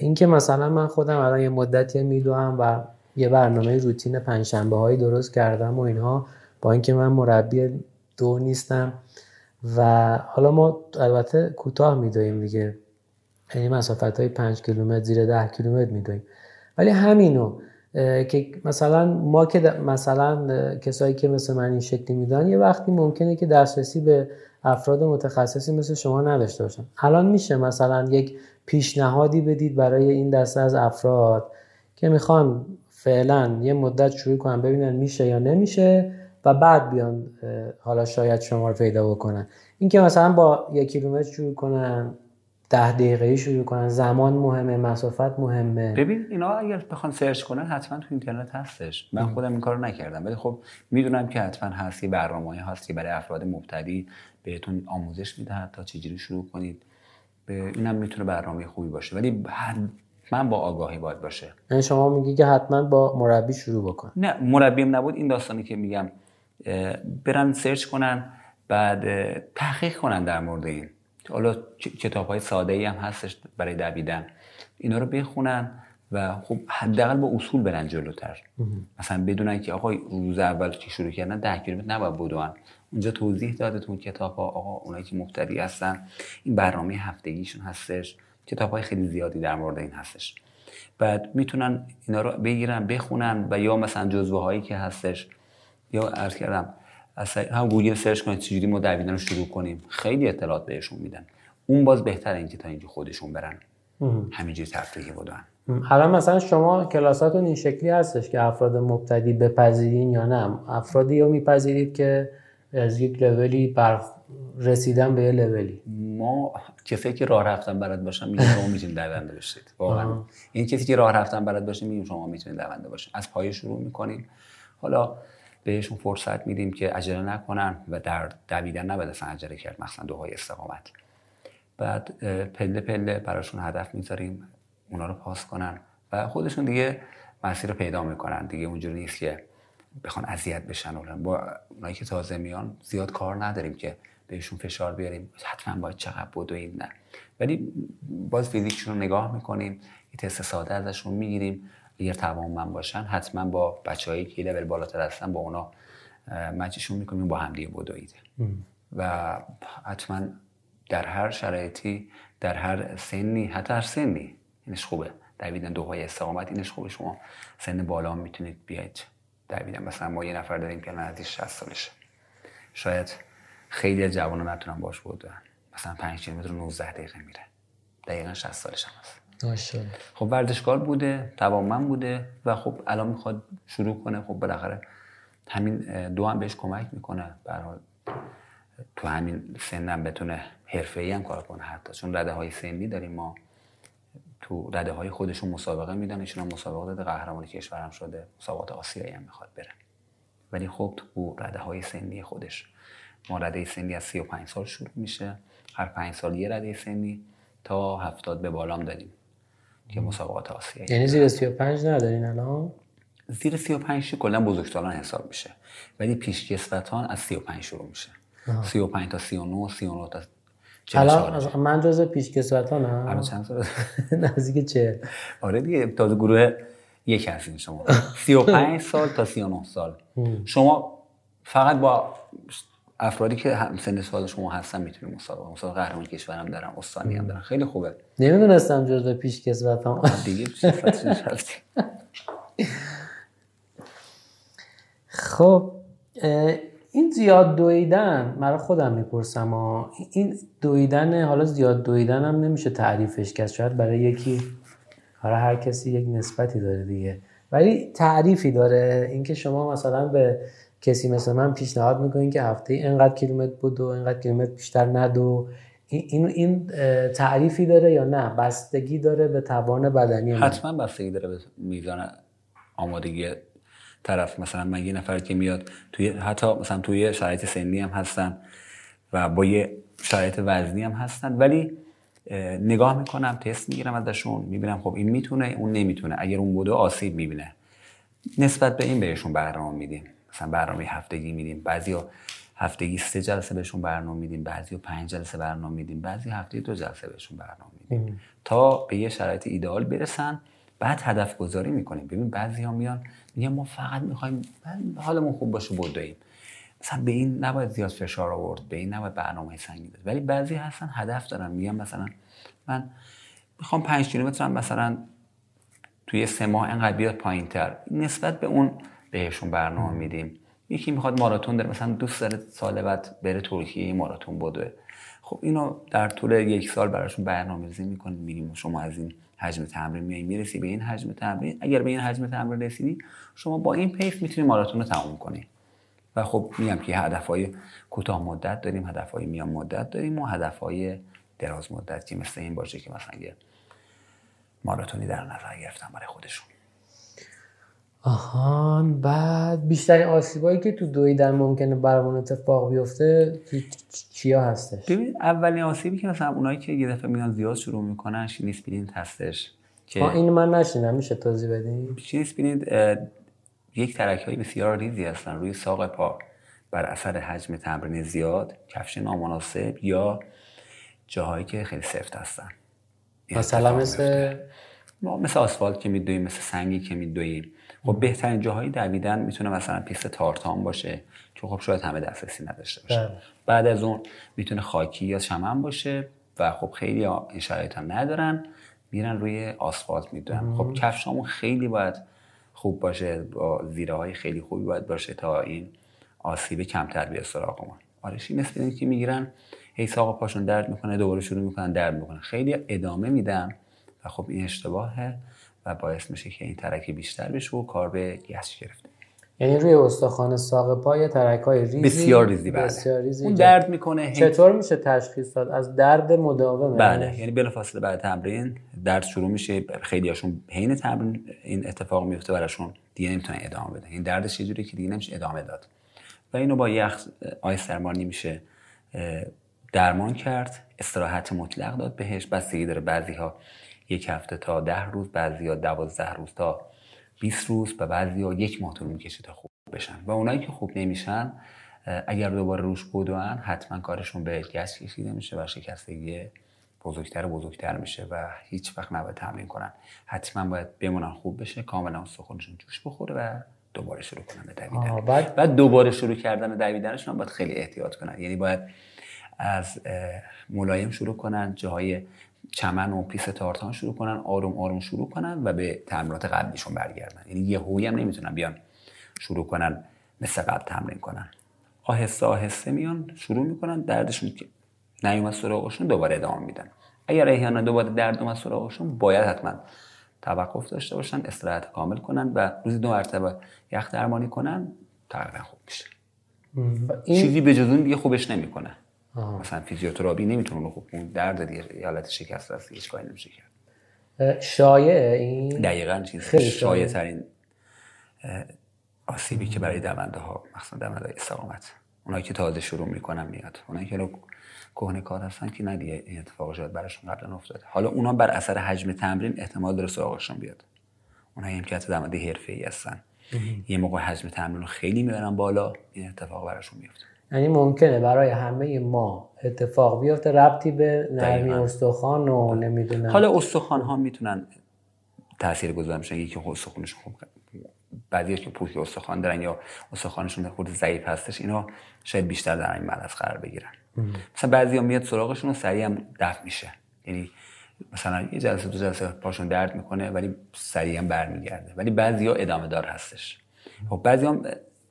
[SPEAKER 1] اینکه مثلا من خودم الان یه مدتی میدوم و یه برنامه روتین پنجشنبه هایی درست کردم و اینها با اینکه من مربی دو نیستم و حالا ما البته کوتاه میدویم دیگه. یعنی مسافت های پنج کیلومتر زیر ده کیلومتر میدویم ولی همینو که مثلا ما که مثلا کسایی که مثل من این شکلی میدن یه وقتی ممکنه که دسترسی به افراد متخصصی مثل شما نداشته باشن. الان میشه مثلا یک پیشنهادی بدید برای این دسته از افراد که می‌خوان فعلا یه مدت شروع کنن ببینن میشه یا نمیشه و بعد بیان حالا شاید شما رو پیدا بکنن. اینکه مثلا با یک کیلومتر شروع کنن ده دقیقه شروع کنن. زمان مهمه مسافت مهمه.
[SPEAKER 2] ببین اینا اگر بخوان سرچ کنن حتما تو اینترنت هستش. من خودم این کارو نکردم. ولی خب می‌دونم که حتما هست یه برنامه‌ای هست که برای افراد مبتدی بهتون آموزش میده تا چجوری شروع کنید. به اینم می‌تونه برنامه خوبی باشه. ولی من با آگاهی باید باشه.
[SPEAKER 1] یعنی شما میگی که حتما با مربی شروع بکن.
[SPEAKER 2] نه مربیم نبود. این داستانی که میگم برن سرچ کنن بعد تحقیق کنن در مورد این. حالا کتاب های ساده ای هم هستش برای دویدن. اینا رو بخونن و خب حداقل با اصول برن جلوتر. مثلا بدونن که آقا روز اول که شروع کردن؟ ده کیلومتر نباید بدون اونجا توضیح داده تو کتاب ها آقا اونایی که مبتدی هستن. این برنامه هفتگیشون هستش. کتاب های خیلی زیادی در مورد این هستش. بعد می‌تونن اینا رو بگیرن بخونن و یا مثلا جزوه هایی که هستش. یا عرض کردم هم گوگل search کنید چجوری ما دویدن رو شروع کنیم خیلی اطلاعات بهشون میدن. اون باز بهتره اینکه تا اینکه خودشون برن. همینجوری تفریحی بودن.
[SPEAKER 1] الان مثلا شما کلاساتون این شکلی هستش که افراد مبتدی بپذیرین یا نه؟ افرادی رو میپذیرید که از یک لولی بر رسیدن به یه لولی.
[SPEAKER 2] ما کسی که راه رفتن بلد باشن میگیم شما می‌تونید دونده بشید. واقعا. این کسی که راه رفتن بلد باشه میگیم شما می‌تونید دونده باشید. از پای شروع می‌کنیم حالا بهشون فرصت میدیم که عجله نکنن و در دویدن اصلا عجله کرد مثلا دوهای استقامت. بعد پله پله براشون هدف می‌ذاریم اونا رو پاس کنن و خودشون دیگه مسیر رو پیدا می‌کنن. دیگه اونجوری نیست که بخوان اذیت بشن. با اونایی که تازه میان زیاد کار نداریم که بهشون فشار بیاریم. حتما باید چقدر بدویم نه. ولی باز فیزیکشون رو نگاه می‌کنیم یه تست ساده ازشون می‌گیریم. اگر من باشن حتما با بچه‌هایی که لول بالاتر هستن با اونا مچشون می‌کنیم با همدیگه بدوید و حتما در هر شرایطی در هر سنی حتی هر سنی اینش خوبه. دویدن دوهای استقامت اینش خوبه. شما سن بالا می‌تونید بیاید دویدن. مثلا ما یه نفر داریم که نزدیک 60 سالشه. شاید خیلی از جوانان نتونن باش بودن مثلا 5 کیلومتر 19 دقیقه میره. دقیقا 60 سالش هم هست. خب ورزشکار بوده توانمند بوده و خب الان می‌خواد شروع کنه. خب بالاخره همین دو هم بهش کمک می‌کنه. برای تو همین سنم بتونه حرفه‌ای هم کار کنه. حتی چون رده های سنی داریم ما تو رده های خودشون مسابقه میدن. ایشون هم مسابقه داده. قهرمان کشورم شده. مسابقات آسیایی هم می‌خواد بره. ولی خب تو رده های سنی خودش. ما رده سنی از 35 سال شروع میشه. هر 5 سال یه رده سنی تا 70 به بالام داریم که مسابقات آسیایی
[SPEAKER 1] یعنی زیر 35 ندارین الان؟
[SPEAKER 2] زیر 35 کلا بزرگسالان حساب میشه. ولی پیشکسوتان از 35 شروع میشه. 35 تا 39 39 تا
[SPEAKER 1] الان من جز پیشکسوتان هم
[SPEAKER 2] الان چند سال [LAUGHS]
[SPEAKER 1] نزدیک چه
[SPEAKER 2] آره دیگه تازه گروه یک هستین شما. [LAUGHS] 35 سال تا 39 سال. شما فقط با افرادی که هم سن سال شما هستن می‌تونید مسابقه مسابقه قهرمان کشورم دارن استانی هم دارن. خیلی خوبه.
[SPEAKER 1] نمی‌دونستم جزء پیشکسوتان
[SPEAKER 2] دیگه
[SPEAKER 1] خب این زیاد دویدن مرا خودم می‌پرسم این دویدن حالا زیاد دویدن هم نمیشه تعریفش کرد. شاید برای یکی حالا هر کسی یک نسبتی داره دیگه. ولی تعریفی داره. اینکه شما مثلا به کسی مثل من پیشنهاد می‌کنین که هفته اینقدر کیلومتر بود و اینقدر کیلومتر بیشتر ندو این این تعریفی داره یا نه؟ بستگی داره به توان بدنی
[SPEAKER 2] حتما بستگی داره به میزان آمادگی طرف. مثلا من یه نفر که میاد توی حتی مثلا توی شرایط سنی هم هستن و با یه شرایط وزنی هم هستن ولی نگاه می‌کنم تست می‌گیرم ازشون می‌بینم خب این می‌تونه اون نمی‌تونه. اگر اون بوده آسیب می‌بینه. نسبت به این بهشون برنامه میدیم. مثلا برنامه هفتگی میدیم بعضی هفتگی سه جلسه بهشون برنامه میدیم بعضی پنج جلسه برنامه میدیم بعضی هفته دو جلسه بهشون برنامه میدیم. تا به یه شرایط ایدئال برسن بعد هدف گذاری می‌کنیم. ببین بعضی ها میان میگن ما فقط می‌خوایم حالمون خوب باشه بدویم مثلا به این نباید زیاد فشار آورد به این نباید برنامه سنگین بده ولی بعضی هستن هدف دارن میگن مثلا من می‌خوام 5 کیلومتر مثلا توی سه ماه انقدر بیاد پایین تر نسبت به اون بهشون برنامه میدیم. یکی می‌خواد ماراتون داره مثلا دوست داره سال بعد بره ترکیه ماراتون بدوه. خب اینو در طول یک سال براشون برنامه ریزی می‌کنیم میگیم شما از این حجم تمرین میای می‌رسی به این حجم تمرین. اگر به این حجم تمرین رسیدی شما با این پیس می‌تونی ماراتون رو تموم کنی. و خب میگم که هدفهای کوتاه مدت داریم هدفهای میان مدت داریم و هدفهای دراز مدت که مثل این باشه که مثلا ماراتونی در نظر گرفتن برای خودشون.
[SPEAKER 1] آهان بعد بیشترین آسیبایی که تو دویدن ممکنه برامون اتفاق بیفته چیا هستش؟
[SPEAKER 2] ببین اولین آسیبی که مثلا اونایی که یه دفعه میان زیاد شروع می‌کنن shin splint هستش
[SPEAKER 1] که این من نشنیدم میشه توضیح بدین
[SPEAKER 2] shin splint یک ترک های بسیار ریزی هستن روی ساق پا بر اثر حجم تمرین زیاد کفش نامناسب یا جاهایی که خیلی سفت هستن.
[SPEAKER 1] مثلا مثل
[SPEAKER 2] مثل آسفالت که میدویم مثل سنگی که میدویم خب بهترین جاهایی دویدن می‌تونه مثلا پیست تارتان باشه که خب شاید همه دسترسی نداشته باشه. بله. بعد از اون می‌تونه خاکی یا شمن باشه و خب خیلی این شرایط هم ندارن میرن روی آسفالت می‌دونن. خب کفشامون خیلی باید خوب باشه با زیره های خیلی خوبی باید باشه تا این آسیب کمتر بیاد سراغمون. آرشی مثل که می‌گیرن هی ساق پاشون درد می‌کنه دوباره شروع می‌کنن درد می‌کنن خیلی ادامه میدن و خب این اشتباهه. و باعث میشه که این ترک بیشتر بشه و کار به گس گرفته.
[SPEAKER 1] یعنی روی استخوان ساق پای ترک های ریزی
[SPEAKER 2] بسیار ریزی بله.
[SPEAKER 1] بسیار ریزی
[SPEAKER 2] اون درد می‌کنه
[SPEAKER 1] چطور میشه تشخیص داد؟ از درد مداومه.
[SPEAKER 2] بله یعنی بلافاصله بعد تمرین درد شروع میشه خیلی هاشون حین تمرین این اتفاق میفته براشون دیگه نمی‌تونن ادامه بدن این دردش یه جوری که دیگه نمیشه ادامه داد. و اینو با یخ آیس درمانی میشه درمان کرد استراحت مطلق داد بهش بستگی داره بعضی ها یک هفته تا ده روز بعضی ها دوازده روز تا 20 روز و بعضی ها یک ماه طول می‌کشه تا خوب بشن. و اونایی که خوب نمیشن اگر دوباره روش بدون حتما کارشون به گس کشیده میشه و شکستگی بزرگتر و بزرگتر میشه و هیچ وقت نباید تمرین کنن. حتما باید بمونن خوب بشه کاملا استخوانشون جوش بخوره و دوباره شروع کنن به دویدن.
[SPEAKER 1] بعد؟
[SPEAKER 2] بعد دوباره شروع کردن دویدنشون باید خیلی احتیاط کنن. یعنی باید از ملایم شروع کنن جاهای چمن و پیست تارتان شروع کنن آروم آروم شروع کنن و به تمرینات قبلیشون برگردن. یعنی یه هم نمی‌تونن بیان شروع کنن مثل قبل تمرین کنن. آهسته آهسته میان شروع می‌کنن دردشون که نیومد سراغشون دوباره ادامه میدن. اگر احیانا دوباره درد اومد سراغشون باید حتما توقف داشته باشن استراحت کامل کنن و روزی دو مرتبه یخ درمانی کنن تقریبا خوب میشه.
[SPEAKER 1] این
[SPEAKER 2] چیزی به جز اون دیگه خوبش نمی‌کنه.
[SPEAKER 1] آها.
[SPEAKER 2] مثلا فیزیوتراپی نمی‌تونه خوب اون درد دیگه حالت شکست هست هیچ کاری نمیشه کرد.
[SPEAKER 1] اه، شایعه این؟
[SPEAKER 2] دقیقا چیز
[SPEAKER 1] خیلی
[SPEAKER 2] شایع.
[SPEAKER 1] شایع.
[SPEAKER 2] ترین آسیبی که برای دونده ها مخصوصا دونده های استقامت اونایی که تازه شروع می‌کنن میاد. اونایی که کهنه کار هستن که نه دیگه این اتفاق شاید براشون قبلا افتاده. حالا اونا بر اثر حجم تمرین احتمال داره سراغشون بیاد. اونایی هم که حتی دونده حرفه ای هستن. یه موقع حجم تمرین رو خیلی می‌برن بالا این اتفاق براشون میفته
[SPEAKER 1] یعنی ممکنه برای همه ما اتفاق بیفته ربطی به نرمی. استخوان و نمی‌دونم.
[SPEAKER 2] حالا استخوان ها می‌تونن تاثیر گذار میشن یکی استخوانش خوب بعضی که پوکی استخوان دارن یا استخوانشون خود ضعیف هستش اینا شاید بیشتر در این مرض قرار بگیرن. مثلا بعضی ها میاد سراغشون و سریع هم دفع میشه. یعنی مثلا یه جلسه دو جلسه پاشون درد می‌کنه ولی سریع هم برمیگرده. ولی بعضی ها ادامه دار هستش. خب بعضی هم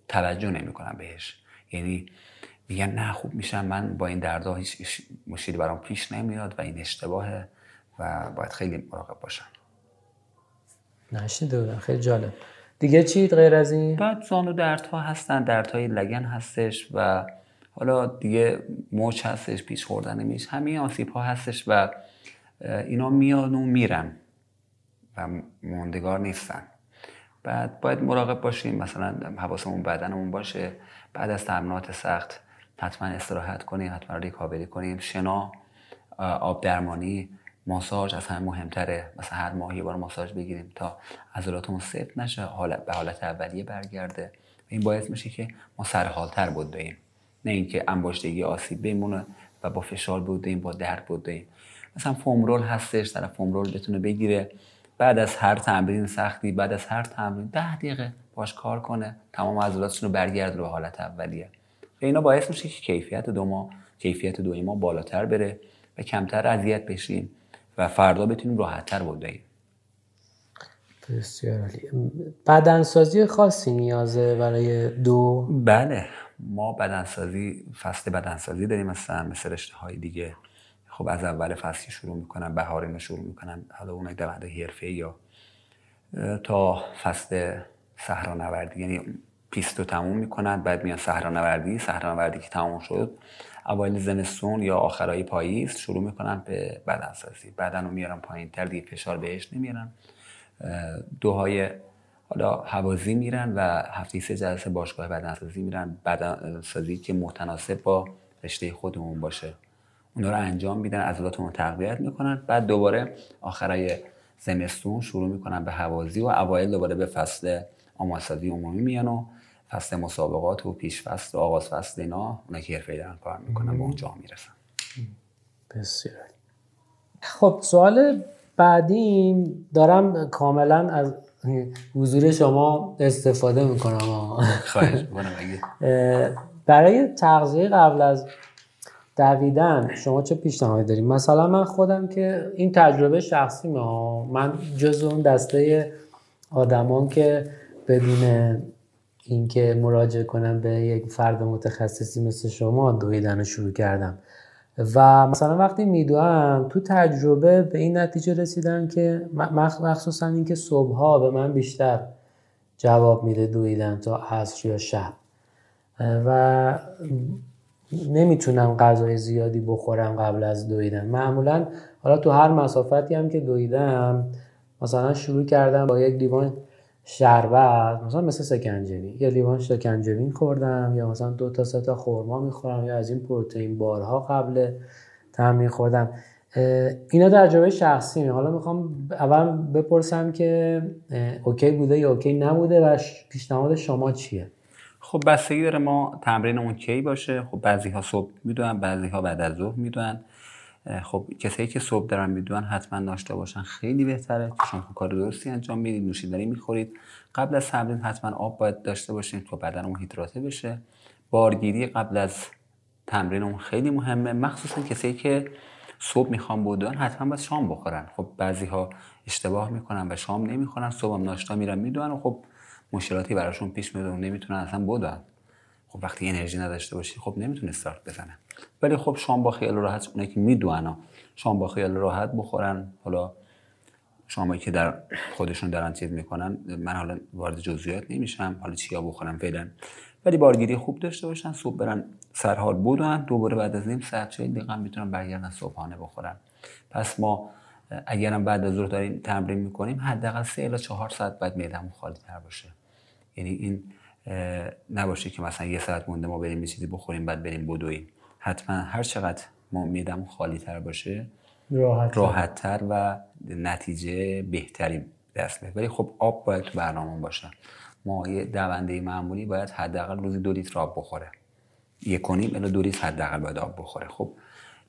[SPEAKER 2] توجه نمی‌کنن بهش. یعنی میگن نه خوب میشم. من با این دردها هیچ مشکلی برام پیش نمیاد و این اشتباهه و باید خیلی مراقب باشم.
[SPEAKER 1] نشیده بودم خیلی جالب. دیگه چی غیر از این؟
[SPEAKER 2] بعد زانو دردها هستن دردهای لگن هستش و حالا دیگه موج هستش پیش خوردن میش همین آسیب ها هستش و اینا میان و میرن و موندگار نیستن. بعد باید مراقب باشیم مثلا حواسمون بدنمون باشه. بعد از تمرینات سخت حتما استراحت کنیم حتما ریکاوری کنیم. شنا آب درمانی ماساژ از همه مهمتره. مثلا هر ماه یه بار ماساژ بگیریم تا عضلاتمون سفت نشه حالت به حالت اولیه برگرده. و این باعث میشه که ما سرحالتر بدویم نه اینکه انباشتگی آسیب بمونه و با فشار بدویم با درد بدویم مثلا فومرول هستش طرف فومرول بتونه بگیره. بعد از هر تمرین سختی بعد از هر تمرین ده دقیقه باش کار کنه تمام عضلاتشون رو برگردونه به حالت اولیه. اینا باعث میشه که کیفیت دو ما کیفیت دوی ما بالاتر بره و کمتر اذیت بشیم و فردا بتونیم راحتتر بدویم
[SPEAKER 1] بسیار عالی. بدنسازی خاصی نیازه برای دو؟
[SPEAKER 2] بله. ما بدنسازی فصل بدنسازی داریم مثلا مثل رشته های دیگه. خب از اول فصل که شروع می‌کنن بهارین رو شروع می‌کنن. حالا اونای دونده حرفه یا تا فصل صحرانوردی یعنی پیست رو تموم می‌کنن بعد میان صحرانوردی. صحرانوردی که تموم شد اوایل زمستون یا آخرای پاییز شروع می‌کنن به بدنسازی. بدن رو میارن پایین تر دیگه فشار بهش نمیارن. دوهای حالا حوازی میرن و هفته سه جلسه باشگاه بدنسازی میرن. بدنسازی که متناسب با رشته خودمون باشه. اونا رو انجام میدن عضلاتمون رو تقویت می‌کنن. بعد دوباره آخرای زمستون شروع می‌کنن به حوازی و اوایل دوباره به فصل آماسازی عمومی میان و فصل مسابقات و پیش فصل و آغاز فصل اینا اونا که حرفه‌ای دارن کار می‌کنن به اونجا می‌رسن.
[SPEAKER 1] بسیار. خب سوال بعدیم دارم کاملا از حضور شما استفاده می‌کنم.
[SPEAKER 2] خواهش
[SPEAKER 1] برای تغذیه قبل از دویدن شما چه پیشنهادی داریم مثلا من خودم که این تجربه شخصی ها. من جز اون دسته آدمان که بدون اینکه مراجعه کنم به یک فرد متخصصی مثل شما دویدن رو شروع کردم. و مثلا وقتی میدوام تو تجربه به این نتیجه رسیدم که مخصوصا اینکه صبحها به من بیشتر جواب میده دویدن تا عصر یا شب. و نمی‌تونم غذای زیادی بخورم قبل از دویدن. معمولا حالا تو هر مسافتی هم که دویدم مثلا شروع کردم با یک لیوان شربت مثلا مثل سکنجبین یه لیوان سکنجبین خوردم یا مثلا دو تا سه تا خورما می‌خورم یا از این پروتئین بارها قبل تمرین خوردم اینا تجربه شخصی حالا می‌خوام اول بپرسم که اوکی بوده یا اوکی نبوده و پیشنهاد شما چیه؟
[SPEAKER 2] خب بستگی داره ما تمرین اون کی باشه. خب بعضی ها صبح می‌دونن بعضی ها بعد از ظهر می‌دونن. خب کسایی که صبح دارن می‌دونن حتما داشته باشن. خیلی بهتره چون کار درستی انجام می‌دید نوشیدنی می‌خورید. قبل از تمرین حتما آب باید داشته باشین تا بدن اون هیدراته بشه. بارگیری قبل از تمرین اون خیلی مهمه. مخصوصا کسایی که صبح می‌خوان بودن حتما باید شام بخورن. خب بعضی ها اشتباه می‌کنن و شام نمی‌خورن. صبح هم ناشتا میرن می‌دونن خب مشکلاتی براشون پیش میاد و نمی‌تونن اصلا بودن خب وقتی انرژی نداشته باشی خب نمی‌تونه استارت بزنه ولی خب شام با خیال راحت اونایی که می‌دونن شام با خیال راحت بخورن. حالا شامایی که در خودشون دارن چیز می‌کنن من حالا وارد جزئیات نمیشم حالا چیا بخورم فعلا. ولی بارگیری خوب داشته باشن صبح برن سرحال بودن دوباره بعد از نیم ساعت چه دقیقا می‌تونن برگردن صبحانه بخورن. پس ما اگرم بعد از ظهر داریم تمرین می‌کنیم حداقل سه الی چهار ساعت بعد معدهمون خالی تر باشه. یعنی این نباشه که مثلا یه ساعت مونده ما بریم یه چیزی بخوریم بعد بریم بدویم. حتما هر چقدر ما میدم خالی تر باشه راحت, تر و نتیجه بهتری دست ولی خب آب باید تو برنامه باشه. ما یه دونده معمولی باید حداقل روزی دو لیتر آب بخوره. یک کنیم الا دو لیتر حداقل باید آب بخوره. خب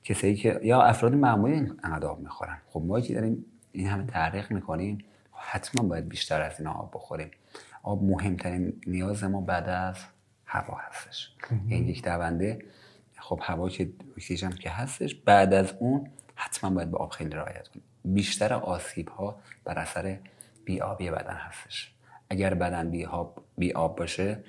[SPEAKER 2] کسایی که یا افراد معمولی انقدر آب می‌خورن. خب ما که داریم این همه تحقیق می‌کنیم حتما باید بیشتر از این آب بخوریم. آب مهمترین نیاز ما بعد از هوا هستش. یعنی یک دونده خب هوا که اکسیژن که هستش بعد از اون حتما باید به آب خیلی رعایت کنیم. بیشتر آسیب ها بر اثر بیابی بدن هستش. اگر بدن بی آب, بی آب باشه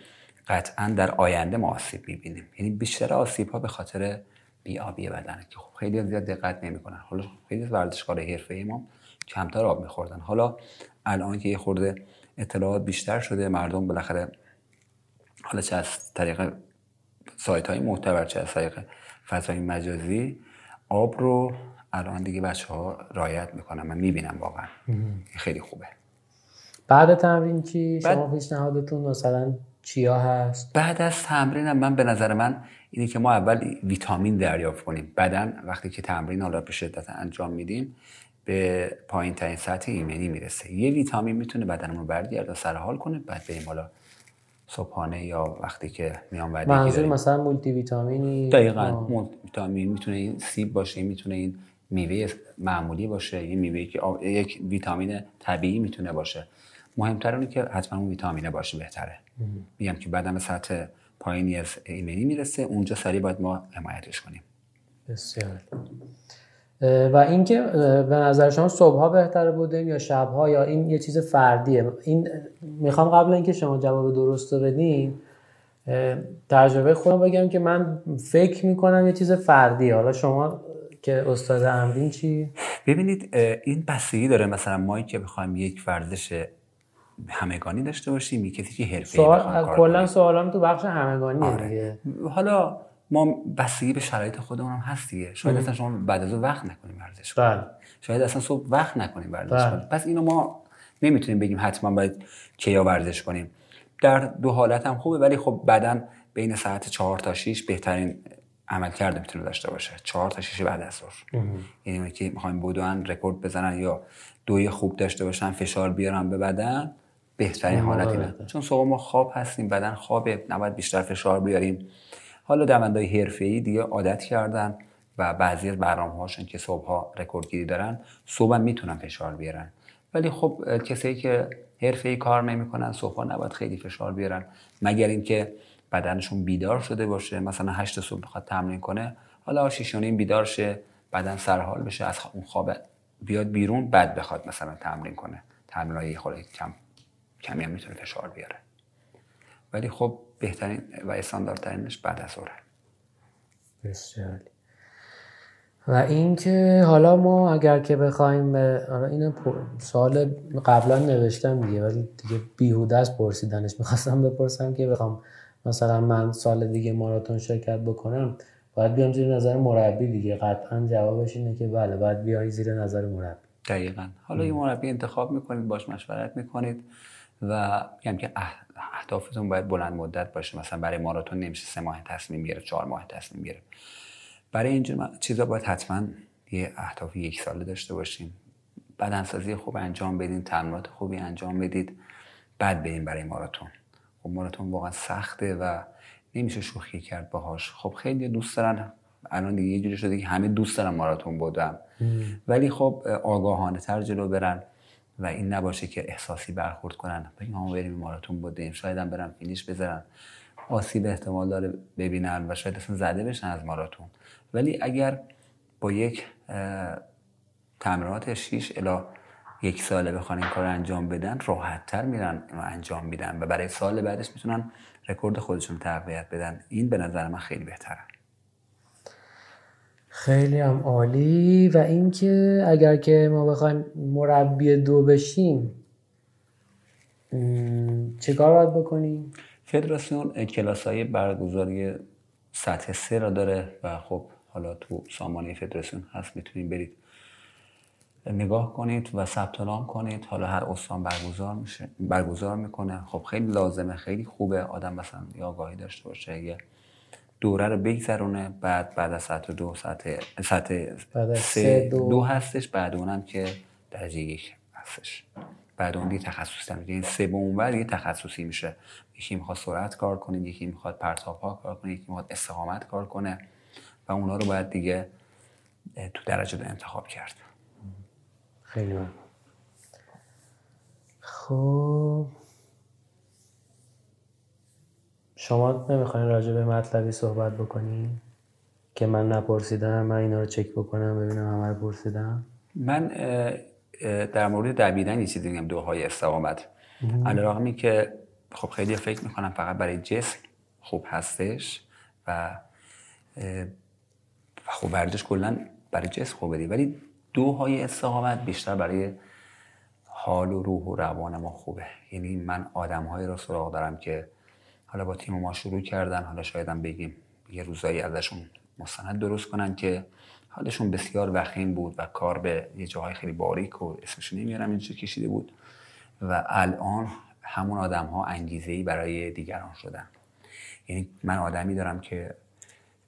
[SPEAKER 2] قطعا در آینده ما آسیب می‌بینیم. یعنی بیشتر آسیب ها به خاطر بیابی بدنه که خب خیلی زیاد دقت نمی‌کنن. حالا خیلی ورزشکار حرفه ما کمتر آب میخوردن. حالا الان که یه خورده اطلاعات بیشتر شده. مردم بالاخره حالا چه از طریق سایت های معتبر چه از طریق فضای مجازی آب رو الان دیگه بچه ها رایت می‌کنن. من می‌بینم واقعا. خیلی خوبه.
[SPEAKER 1] بعد تمرین چی؟ بعد... شما پیشنهادتون مثلا چیا هست؟
[SPEAKER 2] بعد از تمرین من به نظر من اینه که ما اول ویتامین دریافت کنیم. بدن وقتی که تمرین حالا به شدت انجام میدیم به پایین ترین سطح ایمنی می‌رسه. یه ویتامین می‌تونه بدنمون رو برگرده سر حال کنه بعد بریم حالا صبحانه یا وقتی که میان بعد
[SPEAKER 1] منظور مثلا مولتی ویتامینی
[SPEAKER 2] دقیقاً. مولتی ویتامین می‌تونه این سیب باشه می‌تونه این میوه معمولی باشه این میوه که یک ویتامین طبیعی می‌تونه باشه. مهمتر اونه که حتما اون ویتامینه باشه بهتره. میگم که بعدم سطح پایینی از ایمنی می‌رسه اونجا سریع باید ما حمایتش کنیم.
[SPEAKER 1] بسیار. و اینکه به نظر شما صبحها بهتره بودیم یا شبها یا این یه چیز فردیه؟ این می‌خوام قبل اینکه شما جواب درست رو بدین تجربه خودم بگم که من فکر می‌کنم یه چیز فردیه. حالا شما که استاد امرین چی؟
[SPEAKER 2] ببینید این بستگی داره مثلا ما که بخوایم یک ورزش همگانی داشته باشیم یک کسی که حرفه‌ای
[SPEAKER 1] سوال کلا سوالام تو بخش همگانی آره.
[SPEAKER 2] حالا ما بستگی به شرایط خودمون هم هست دیگه. شاید اصلا شما بعد از وقت نکنیم ورزش
[SPEAKER 1] بله.
[SPEAKER 2] شاید اصلا صبح وقت نکنیم ورزش کنیم. پس اینو ما نمی‌تونیم بگیم حتما باید کیا ورزش کنیم. در دو حالت هم خوبه ولی خب بدن بین ساعت چهار تا 6 بهترین عمل کرده می‌تونه داشته باشه. چهار تا 6 بعد از ظهر. یعنی که می‌خوایم بدون رکورد بزنن یا دوی خوب داشته باشن فشار بیارن به بدن بهترین حالت اینه. چون صبح ما خواب هستیم بدن خوابه نباید بیشتر فشار بیاریم. حالا دوندهای حرفه‌ای دیگه عادت کردن و بعضی از برنامه‌هاشون که صبحها رکوردگیری دارن صبح می‌تونن فشار بیارن. ولی خب کسایی که حرفه‌ای کار نمی‌کنن صبحها نباید خیلی فشار بیارن. مگر اینکه بدنشون بیدار شده باشه مثلا هشت صبح بخواد تمرین کنه حالا 6 بیدار شه بدن سرحال بشه از اون خواب بیاد بیرون بعد بخواد مثلا تمرین کنه. تمرین های کم کمی هم می‌تونه فشار بیاره. ولی خب بهترین و استانداردترینش بعد از ظهر
[SPEAKER 1] بسیار و اینکه حالا ما اگر که بخوایم به حالا این سوال قبلا نوشتم دیگه ولی دیگه بیهوده است پرسیدنش. می‌خواستم بپرسم که بخوام مثلا من سال دیگه ماراتون شرکت بکنم باید بیام زیر نظر مربی دیگه. قطعا جوابش اینه که بله باید بیای زیر نظر مربی.
[SPEAKER 2] دقیقا. حالا یه مربی انتخاب می‌کنید باش مشورت می‌کنید و میگم که اهدافتون باید بلند مدت باشه. مثلا برای ماراتون نمیشه سه ماه تصمیم گرفت چهار ماه تصمیم گرفت برای اینجور چیزا باید حتما یه اهداف یک ساله داشته باشیم. بدنسازی خوب انجام بدین تمرینات خوبی انجام بدید. بعد بریم برای ماراتون. خب ماراتون واقعا سخته و نمیشه شوخی کرد باهاش. خب خیلی دوست دارن. الان دیگه یه جوری شده که همه دوست دارن ماراتون بودم ولی خب آگاهانه تر جلو برن. و این نباشه که احساسی برخورد کنن. بگیم ما بریم ماراتون بودیم شاید هم برن فینیش بذارن. آسیب احتمال داره ببینن و شاید اصلا زده بشن از ماراتون. ولی اگر با یک تمرینات 6 الا یک ساله بخوان این کار انجام بدن راحت تر میرن و انجام میدن. و برای سال بعدش می‌تونن رکورد خودشون تقویت بدن. این به نظر من خیلی بهتره.
[SPEAKER 1] خیلی هم عالی و اینکه اگر که ما بخوایم مربی دو بشیم چه کار باید بکنیم؟
[SPEAKER 2] فدراسیون کلاس های برگزاری سطح سه را داره و خب حالا تو سامانه فدراسیون هست می‌تونید برید نگاه کنید و ثبت نام کنید حالا هر استان برگزار میشه برگزار می‌کنه خب خیلی لازمه خیلی خوبه آدم مثلا یا آگاهی داشته باشه یه دوره رو بگذرونه بعد بعد از سطح دو سطح سطح سه دو. دو هستش بعد اونم که درجه یک هستش بعد اون دیگه تخصص این یعنی سه به اون بعد تخصصی میشه یکی می‌خواد سرعت کار کنه یکی می‌خواد پرتاب ها کار کنه یکی می‌خواد استقامت کار کنه و اونا رو باید دیگه تو درجه دو انتخاب کرد
[SPEAKER 1] خیلی. خب شما نمی‌خواین راجع به مطلبی صحبت بکنی که من نپرسیدم من اینا رو چک بکنم ببینم همه رو پرسیدم؟
[SPEAKER 2] من در مورد دویدن یه چیزی میگم دوهای استقامت. علیرغمی که خب خیلی فکر می‌کنم فقط برای جسم خوب هستش و خب ورزش کلا برای جسم خوبه دی ولی دوهای استقامت بیشتر برای حال و روح و روان ما خوبه. یعنی من آدمهایی رو سراغ دارم که حالا با تیم ما شروع کردن حالا شاید هم بگیم یه روزایی ازشون مستند درست کنن که حالشون بسیار وخیم بود و کار به یه جاهای خیلی باریک و اسمش نمیارم اینجا کشیده بود و الان همون آدم ها انگیزه ای برای دیگران شدن. یعنی من آدمی دارم که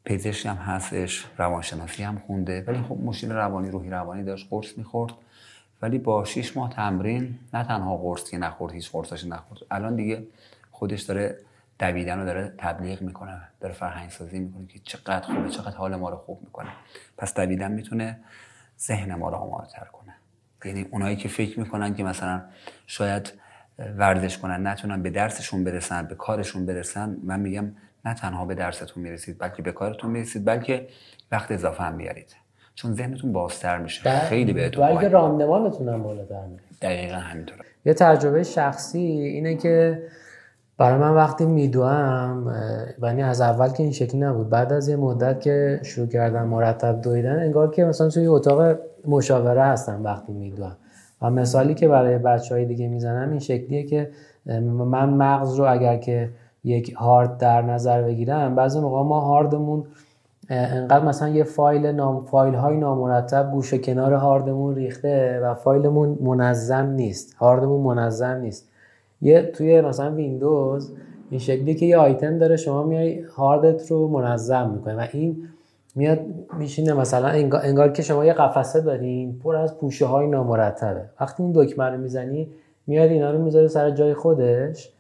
[SPEAKER 2] پزشکی هم هستش روانشناسی هم خونده ولی خب مشکل روانی روحی روانی داشت قرص می‌خورد. ولی با 6 ماه تمرین نه تنها قرص که نخورد هیچ قرصش نخورد. الان دیگه خودش داره دویدن رو داره تبلیغ می‌کنه داره فرهنگ سازی می‌کنه که چقدر خوبه چقدر حال ما رو خوب می‌کنه. پس دویدن می‌تونه ذهن ما رو آماده تر کنه. یعنی اونایی که فکر می‌کنن که مثلا شاید ورزش کنن نتونن به درسشون برسن به کارشون برسن من میگم نه تنها به درستون می‌رسید بلکه به کارتون می‌رسید بلکه وقت اضافه هم میارید چون ذهنتون بازتر میشه. خیلی بهتون
[SPEAKER 1] بلکه راندمانتون هم بالاتر
[SPEAKER 2] دقیقا همینطوره.
[SPEAKER 1] یه تجربه شخصی اینه که برای من وقتی میدوام و یعنی از اول که این شکلی نبود. بعد از یه مدت که شروع کردم مرتب دویدن انگار که مثلا توی اتاق مشاوره هستم وقتی میدوام و مثالی که برای بچه های دیگه می‌زنم این شکلیه که من مغز رو اگر که یک هارد در نظر بگیرم بعضی موقع ما هاردمون انقدر مثلا یه فایل نام فایل های نامرتب گوشه کنار هاردمون ریخته و فایلمون منظم نیست. هاردمون منظم نیست. یه توی مثلا ویندوز این شکلی که یه آیتم داره شما میای هاردت رو منظم می‌کنه و این میاد میشینه مثلا انگار, که شما یه قفسه دارین پر از پوشه های نامرتبه. وقتی اون دکمه رو می‌زنی میاد اینا رو می‌ذاره سر جای خودش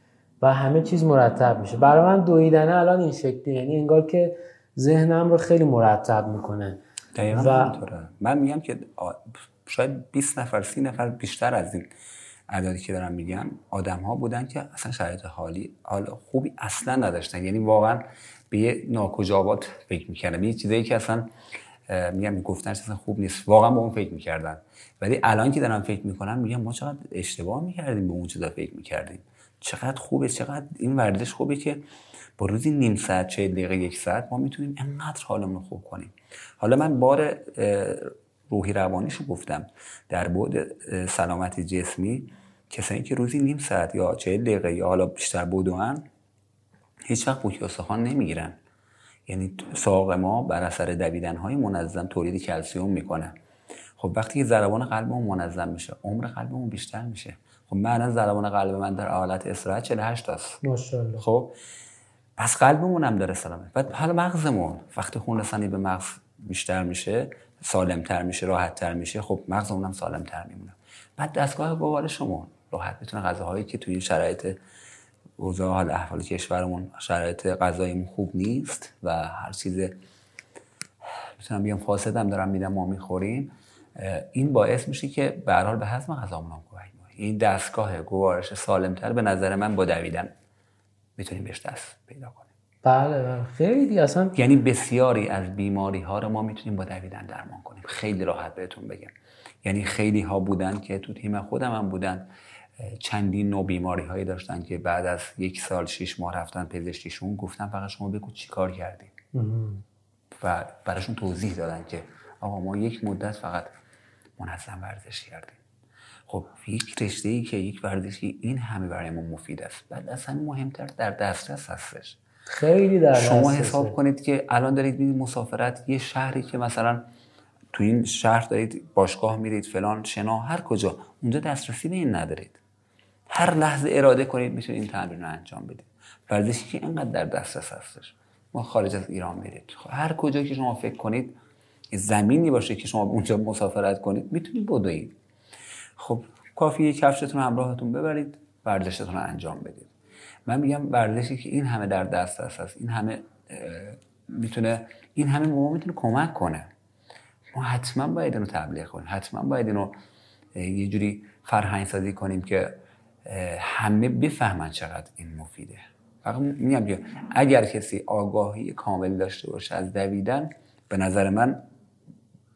[SPEAKER 1] و همه چیز مرتب میشه. برای من دویدنه الان این شکلی یعنی انگار که ذهنم رو خیلی مرتب می‌کنه.
[SPEAKER 2] دقیقا و... من میگم که شاید 20 نفر 30 نفر بیشتر از این اعدادی که دارم میگم آدم ها بودن که اصلا شرایط حالی حال خوبی اصلا نداشتن. یعنی واقعا به یه ناکجابات فکر می‌کردن یه چیزایی که اصلا میگم گفتنش اصلا خوب نیست. واقعا به اون فکر می‌کردن. ولی الان که دارم فکر می‌کنم میگم ما چقدر اشتباه می‌کردیم به اون چیزا فکر می‌کردیم. چقدر خوبه چقدر این ورزش خوبه که با روزی نیم ساعت چه دقیقه یک ساعت ما می‌تونیم انقدر حالمون خوب کنیم. حالا من بار روحی روانیشو گفتم. در بعد سلامتی جسمی کسانی که روزی نیم ساعت یا چه دقیقه یا حالا بیشتر بودوان هیچ وقت پوکی استخوان نمی‌گیرن. یعنی ساق ما بر اثر دویدن های منظم تولید کلسیوم می‌کنه. خب وقتی که ضربان قلبمون منظم میشه عمر قلبمون بیشتر میشه. خب من ضربان قلب من در حالت استراحت 48 است.
[SPEAKER 1] ماشاءالله.
[SPEAKER 2] خب پس قلبمون هم داره سلامت. بعد حالا مغزمون وقتی خون رسانی به مغز بیشتر میشه سالمتر میشه راحتتر میشه خب مغزمون هم سالمتر میمونه. بعد دستگاه گوارشمون راحت می‌تونه غذاهایی که توی شرایط اوضاع حال احوال کشورمون شرایط غذاییمون خوب نیست و هر چیز می‌تونم بیام فاسدم دارم میدم ما می‌خوریم این باعث میشه که به به هضم غذامون هم کمک این دستگاه گوارش سالمتر به نظر من با دویدن می‌تونیم بهش دست پیدا کنیم.
[SPEAKER 1] بله بله. خیلی اصلا
[SPEAKER 2] یعنی بسیاری از بیماری ها رو ما می‌تونیم با دویدن درمان کنیم. خیلی راحت بهتون بگم. یعنی خیلی ها بودن که تو تیم خودم هم بودن. چندین نوع بیماری هایی داشتن که بعد از یک سال شیش ماه رفتن پزشکیشون گفتن فقط شما بگو چی کار کردیم و براشون توضیح دادن که آقا ما یک مدت فقط منظم ورزش کردیم. خب یک رشته ای که یک ورزشی این همه برای ما مفید است. بعد از مهمتر در دسترس هستش.
[SPEAKER 1] خیلی در
[SPEAKER 2] شما حساب کنید که الان دارید میرید مسافرت یه شهری که مثلا تو این شهر دارید باشگاه میرید فلان شنا هر کجا. اونجا دسترسی به این ندارید. هر لحظه اراده کنید می‌تونید این تمرین رو انجام بدید. ورزشی که اینقدر در دسترس هستش. ما خارج از ایران میرید خب هر کجا که شما فکر کنید زمینی باشه که شما اونجا مسافرت کنید می‌تونید بدوید. خب کافیه کفشتون همراهتون ببرید ورزشتون رو انجام بدید. من میگم ورزشی که این همه در دسترس هست این همه می‌تونه این همه ما می‌تونه کمک کنه. ما حتما باید اینو تبلیغ کنیم حتما باید اینو یه جوری فرهنگ سازی کنیم که همه بفهمن چقدر این مفیده. فقط میگم که اگر کسی آگاهی کامل داشته باشه از دویدن به نظر من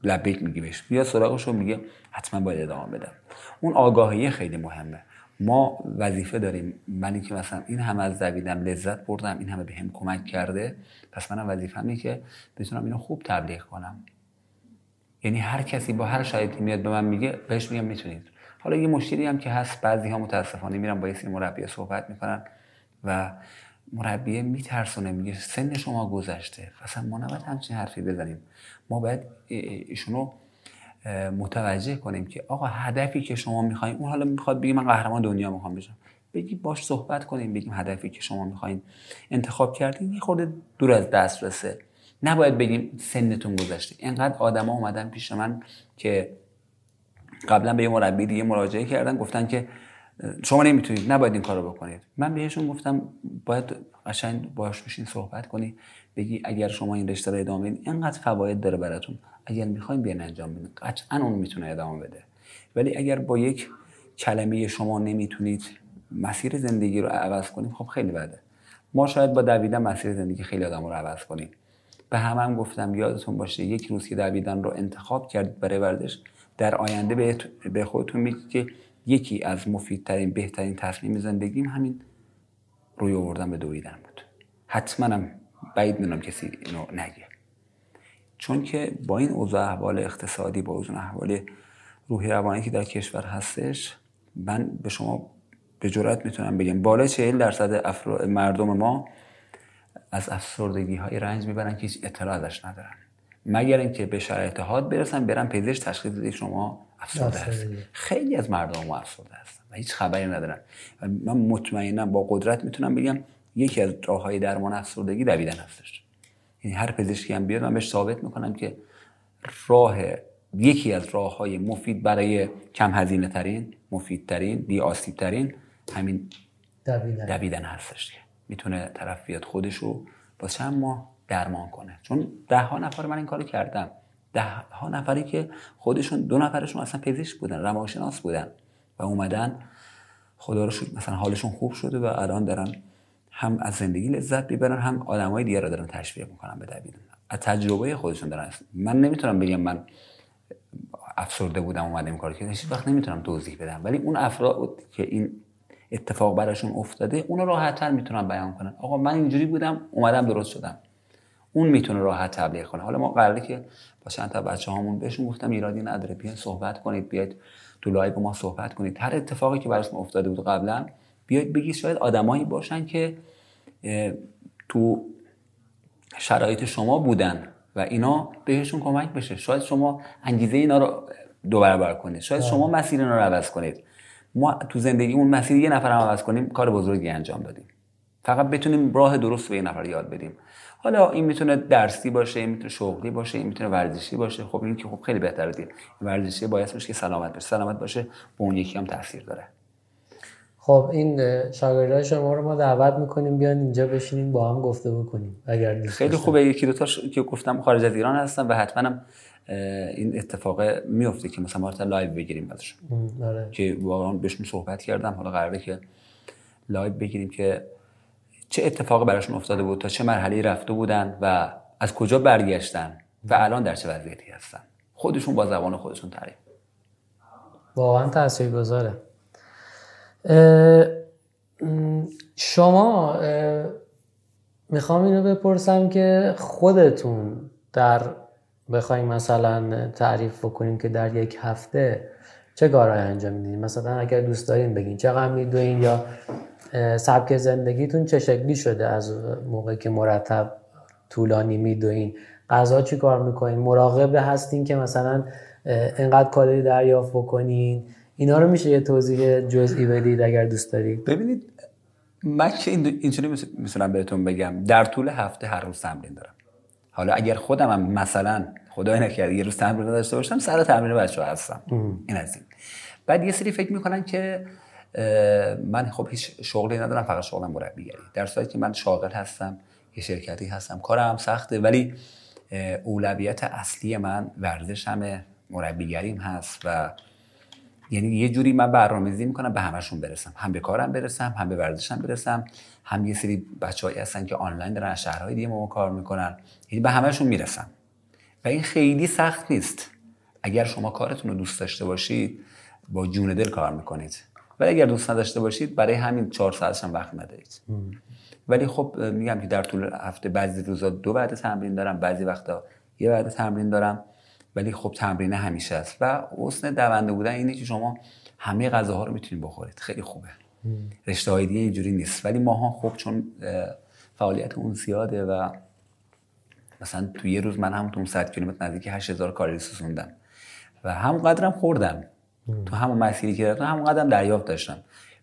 [SPEAKER 2] لبیک میگی بهش. بیا سراغش رو میگه حتما باید ادامه بدم. اون آگاهی خیلی مهمه. ما وظیفه داریم. منی که مثلا این همه از دویدم لذت بردم این همه بهم کمک کرده پس منم وظیفه‌مه که بتونم اینو خوب تبلیغ کنم. یعنی هر کسی با هر شرایطی میاد به من میگه بهش میگم می‌تونید. حالا یه مشکلی هم که هست بعضی ها متاسفانه میرن با یه مربی صحبت می‌کنن و مربی میترسونه میگه سن شما گذشته. اصلا ما نباید همچین حرفی بزنیم. ما باید ایشونو متوجه کنیم که آقا هدفی که شما می‌خوایم اون حالا می‌خواد بگی من قهرمان دنیا می‌خوام بشم. بگی باش صحبت کنیم بگیم هدفی که شما می‌خواین انتخاب کردین. یه خورده دور از دسترسه. نباید بگیم سنتون گذشته. اینقدر آدما اومدن پیش من که قبلا به یه مربی دیگه مراجعه کردن گفتن که شما نمی‌تونید نباید این کارو بکنید. من بهشون گفتم باید قشنگ باش بشین صحبت کنی. بگی اگر شما این رشته رو ادامه بدید اینقدر فواید داره براتون. اگر می‌خوایم بیان انجام بدین. قطعا اون می‌تونه ادامه بده. ولی اگر با یک کلمه شما نمی‌تونید مسیر زندگی رو عوض کنید خب خیلی بده. ما شاید با دویدن مسیر زندگی خیلی آدم رو عوض کنیم. به همم هم گفتم یادتون باشه یک روز که دویدن رو انتخاب کردید برای ورزش در آینده به خودتون میگید که یکی از مفیدترین بهترین تصمیم زندگیم همین روی آوردن به دویدن بود. حتما هم بعید می‌دونم کسی اینو نگه. چون که با این اوضاع احوال اقتصادی با اوضاع احوال روحی روانی که در کشور هستش من به شما به جرات می‌تونم بگم. بالا 40 درصد مردم ما از افسردگی های رنج می‌برن که هیچ اطلاع ازش ندارن. مگر اینکه به شرایط حاد برسن برن پزشک تشخیص بده شما افسرده هست خیلی از مردم ما افسرده هستن و هیچ خبری ندارن. من مطمئنم با قدرت می‌تونم بگم یکی از راه های درمان افسردگی دویدن هستش. یعنی هر پزشکی هم بیاد من بهش ثابت می‌کنم که راه یکی از راه های مفید برای کم هزینه ترین مفید ترین بی آسیب ترین همین
[SPEAKER 1] دویدن,
[SPEAKER 2] دویدن هستش می‌تونه طرف بیاد خودش رو با چند ماه درمان کنه. چون ده ها نفر من این کارو کردم. ده ها نفری که خودشون دو نفرشون اصلا پزشک بودن روانشناس بودن و اومدن خدا رو شد مثلا حالشون خوب شده و الان دارن هم از زندگی لذت ببرن هم آدمای دیگه رو دارن تشویق می‌کنن به دویدن از تجربه خودشون دارن. من نمی‌تونم بگم من افسرده بودم اومدم کار کردم. هیچ وقت نمی‌تونم توضیح بدم. ولی اون افراد که این اتفاق براشون افتاده اونو راحتتر می‌تونم بیان کنن. آقا من اینجوری بودم اومدم درست شدم. اون می‌تونه راحت تبلیغ کنه. حالا ما قراره که با چند تا بچه هامون بهشون گفتم ایرادی نداره. بیاید صحبت کنید بیاید تو live ما صحبت کنید. هر اتفاقی که براشون افتاده بود قبلا بیاید بگید شاید آدمایی باشن که تو شرایط شما بودن و اینا بهشون کمک بشه. شاید شما انگیزه اینا رو دو برابر کنید. شاید شما. مسیر اینا رو عوض کنید. ما تو زندگیمون مسیر یه نفر هم عوض کنیم کار بزرگی انجام دادیم فقط بتونیم راه درست به یه نفر یاد بدیم. حالا این می‌تونه درسی باشه این می‌تونه شغلی باشه این می‌تونه ورزشی باشه. خب این که خب خیلی بهتره دید ورزشی باید باشه که سلامت باشه سلامت باشه به اون یکی هم تاثیر داره.
[SPEAKER 1] خب این شاگردای شما رو ما دعوت می‌کنیم بیان اینجا بشینیم با هم گفته بکنیم اگر
[SPEAKER 2] خیلی خوبه. یکی دو تا که گفتم خارج از ایران هستن و حتما این اتفاق میفته که مثلا ما live بگیریم ازشون آره. که واقعا بهشون صحبت کردم. حالا قراره که live بگیریم که چه اتفاقی براشون افتاده بود تا چه مرحله رفته بودن و از کجا برگشتن و الان در چه وضعیتی هستن. خودشون با زبان خودشون تعریف.
[SPEAKER 1] واقعا تاثیرگذاره شما می‌خوام اینو بپرسم که خودتون در بخوایم مثلا تعریف بکنیم که در یک هفته چه کارهایی انجام میدین؟ مثلا اگر دوست دارین بگین چقدر میدوین یا سبک زندگیتون چه شکلی شده؟ از موقعی که مرتب طولانی میدوین. غذا چی کار می‌کنین؟ مراقب هستین که مثلا انقدر کالری دریافت بکنین؟ اینا رو میشه یه توضیح جزئی بدید اگر دوست دارید؟
[SPEAKER 2] ببینید من که اینجوری می‌تونم بهتون بگم. در طول هفته هر روز تمرین دارم. حالا اگر خودم هم مثلا خدای نکرده یه روز تمرین داشته باشم سر تمرین بچه هستم. این از این. بعد یه سری فکر می‌کنن که من خب هیچ شغلی ندارم فقط شغلم مربیگری. در صورتی که من شاغل هستم یه شرکتی هستم کارم سخته ولی اولویت اصلی من ورزشم مربیگریم هست و یعنی یه جوری من برنامه‌ریزی می‌کنم به همشون برسم. هم به کارم برسم هم به ورزشم برسم هم یه سری بچه‌ای هستن که آنلاین دارن شهرهای دیگه ما کار می‌کنن. یعنی به همشون می‌رسم. و این خیلی سخت نیست. اگر شما کارتون رو دوست داشته باشید با جون دل کار می‌کنید. ولی اگر دوست نداشته باشید برای همین چهار ساعتش هم وقت ندارید. ولی خب میگم که در طول هفته بعضی روزا دو بعد تمرین دارم بعضی وقتا یه بعد تمرین دارم. ولی خب تمرین همیشه است و حسن دونده بودن اینه که شما همه غذاها رو می‌تونید بخورید. خیلی خوبه. رشته های دیگه اینجوری نیست. ولی ماها خب چون فعالیت اون زیاده و مثلا تو یه روز من هم تو 100 کیلومتر نزدیک 8000 کالری سوزوندم و هم قدرم خوردم تو همون مسیری که رفتم همون قدرم دریافت داشتم.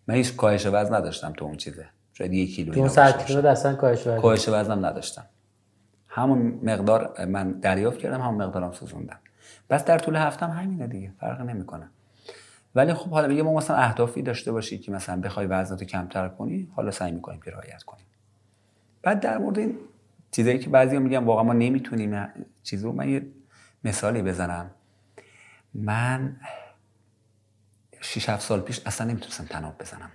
[SPEAKER 2] من هیچ کاهش وزن نداشتم تو اون چیزه. شاید یک کیلو
[SPEAKER 1] تو 100 کیلومتر اصلا کاهش
[SPEAKER 2] وزن کاهش وزنم نداشتم. همون مقدار من دریافت کردم همون مقدارم سوزوندم. بس در طول هفتم همینه دیگه فرق نمی‌کنه. ولی خب حالا میگه ما مثلا اهدافی داشته باشی که مثلا بخوای وزنتو کمتر کنی حالا سعی می‌کنیم که رعایت کنیم. بعد در مورد این چیزایی که بعضی میگن واقعا ما نمی‌تونیم چیزو من یه مثالی بزنم. من 6 7 سال پیش اصلا نمی‌تونستم تناب بزنم.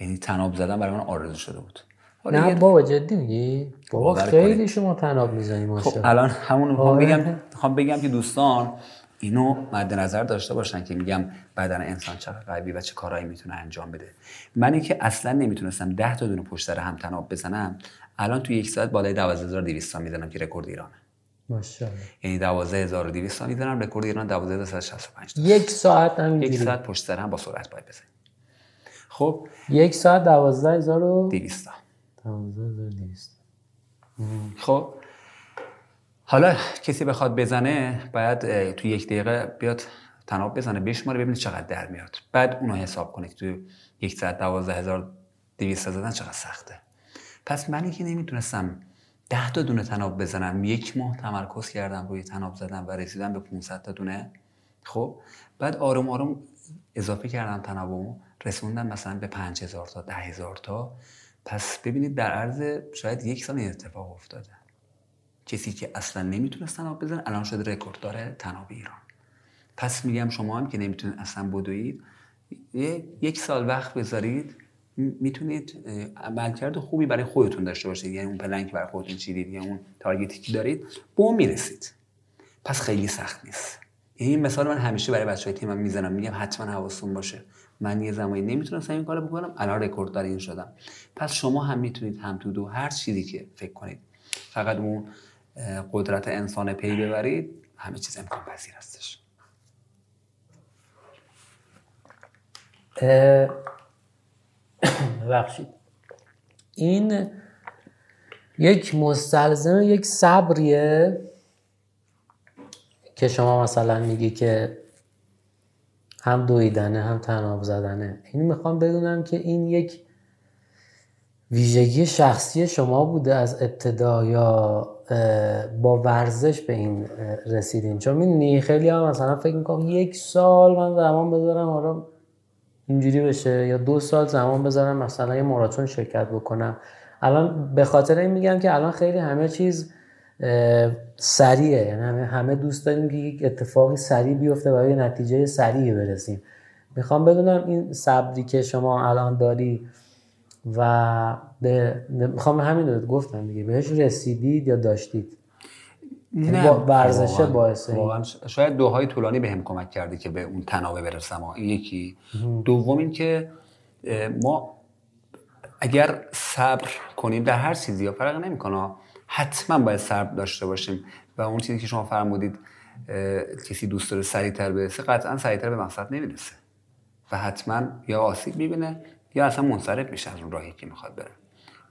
[SPEAKER 2] یعنی تناب زدن برای من آرزو شده بود.
[SPEAKER 1] نه بابا جدی میگی؟ بابا خیلی شما تناب می‌زنی
[SPEAKER 2] خب الان همون می‌خوام بگم می‌خوام بگم که دوستان اینو مد نظر داشته باشن که میگم بدن انسان چقدر قوی و چه کارهایی می‌تونه انجام بده. منی که اصلا نمی‌تونستم 10 تا دونه پشت سر هم تناب بزنم الان تو یک ساعت بالای 12200 تا می‌زنم که رکورد ایرانه.
[SPEAKER 1] ماشاءالله.
[SPEAKER 2] یعنی 12200 تا می‌زنم رکورد ایران 12165
[SPEAKER 1] یک ساعت هم
[SPEAKER 2] یک ساعت پشت سر هم با سرعت باید بزنیم خب؟
[SPEAKER 1] یک ساعت 12200
[SPEAKER 2] خب حالا کسی بخواد بزنه باید تو یک دقیقه بیاد تناب بزنه بشماره ببینید چقدر در میاد. بعد اونو حساب کنید تو یک ساعت دوازده هزار دویست زدن چقدر سخته. پس منی که نمی‌تونستم ده تا دونه تناب بزنم یک ماه تمرکز کردم روی تناب زدن و رسیدم به 500 تا دونه. خب بعد آروم آروم اضافه کردم تنابمو رسوندم مثلا به 5000 تا 10000 تا. پس ببینید در عرض شاید یک سال این اتفاق افتاده. کسی که اصلا نمی‌تونست تناب بزنه الان شده رکورد داره تناب ایران. پس میگم شما هم که نمی‌تونید اصلا بدوید یک سال وقت بذارید. می‌تونید عملکرد خوبی برای خودتون داشته باشید. یعنی اون پلنگ برای خودتون چیدید یا اون تارگتی که دارید به اون می‌رسید. پس خیلی سخت نیست. یعنی این مثال من همیشه برای بچهای تیمم می‌زنم. میگم حتما حواستون باشه. من یه زمانی نمی‌تونستم این کارو بکنم الان رکورد دار این شدم. پس شما هم می‌تونید هم تو دو هر چیزی که فکر کنید. فقط اون قدرت انسان پی ببرید. همه چیز امکان پذیر هستش.
[SPEAKER 1] ببخشید. این یک مستلزم یک صبریه. که شما مثلا میگی که هم دویدنه هم تناب زدنه. این می‌خوام بدونم که این یک ویژگی شخصی شما بوده از ابتدا یا با ورزش به این رسیدین؟ چون می‌دونی خیلی هم مثلا فکر می‌کنم یک سال من زمان بذارم آرام اینجوری بشه یا دو سال زمان بذارم مثلا یه ماراتون شرکت بکنم. الان به خاطر این میگم که الان خیلی همه چیز سریعه. یعنی همه, همه دوست داریم که یک اتفاقی سریع بیفته و یه نتیجه سریعی برسیم. می‌خوام بدونم این صبری که شما الان داری و به می‌خوام همین رو گفتم دیگه. بهش رسیدید یا داشتید؟ یعنی
[SPEAKER 2] نه.
[SPEAKER 1] ورزشه باعثه
[SPEAKER 2] واقعا شاید دوهای طولانی به هم کمک کردی که به اون تنابه برسم. این یکی. دوم این که ما اگر صبر کنیم در هر چیزی یا فرق نمی‌کنه. حتما باید صبر داشته باشیم. و اون چیزی که شما فرمودید کسی دوست داره سریعتر برسه قطعا سریعتر به مقصد نمی‌رسه. و حتما یا آسیب می‌بینه یا اصلا منصرف میشه از اون راهی که می‌خواد بره.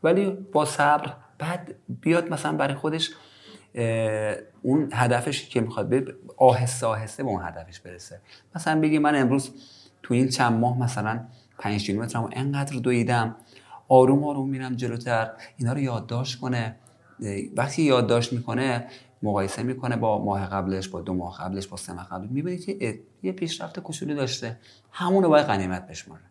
[SPEAKER 2] ولی با صبر بعد بیاد مثلا برای خودش اون هدفش که می‌خواد به آهسته آهسته به اون هدفش برسه. مثلا بگی من امروز تو این چند ماه مثلا 5 کیلومترمو انقدر دویدم آروم آروم میرم جلوتر اینا رو یادداشت کنه. وقتی یادداشت می‌کنه مقایسه می‌کنه با ماه قبلش با دو ماه قبلش با سه ماه قبلش می‌بینی که یه پیشرفت کوچولو داشته. همون رو باید غنیمت بشماره.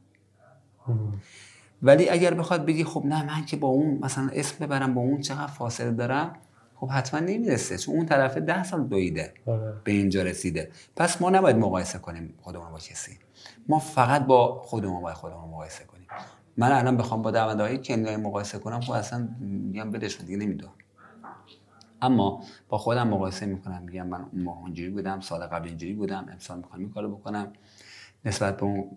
[SPEAKER 2] ولی اگر بخواد بگی خب نه من که با اون مثلا اسم ببرم با اون چقدر فاصله دارم خب حتما نمی‌رسه. چون اون طرف ده سال دویده.
[SPEAKER 1] آره.
[SPEAKER 2] به اینجا رسیده. پس ما نباید مقایسه کنیم خودمون با کسی. ما فقط با خودمون باید خودمون مقایسه کنیم. من الان بخوام با دونده های کنیایی مقایسه کنم خب اصلا میگم بدشون دیگه نمی‌دونم. اما با خودم مقایسه می‌کنم میگم من اون ماه اینجوری بودم سال قبل اینجوری بودم امسال می‌خوام این کارو بکنم. نسبت به اون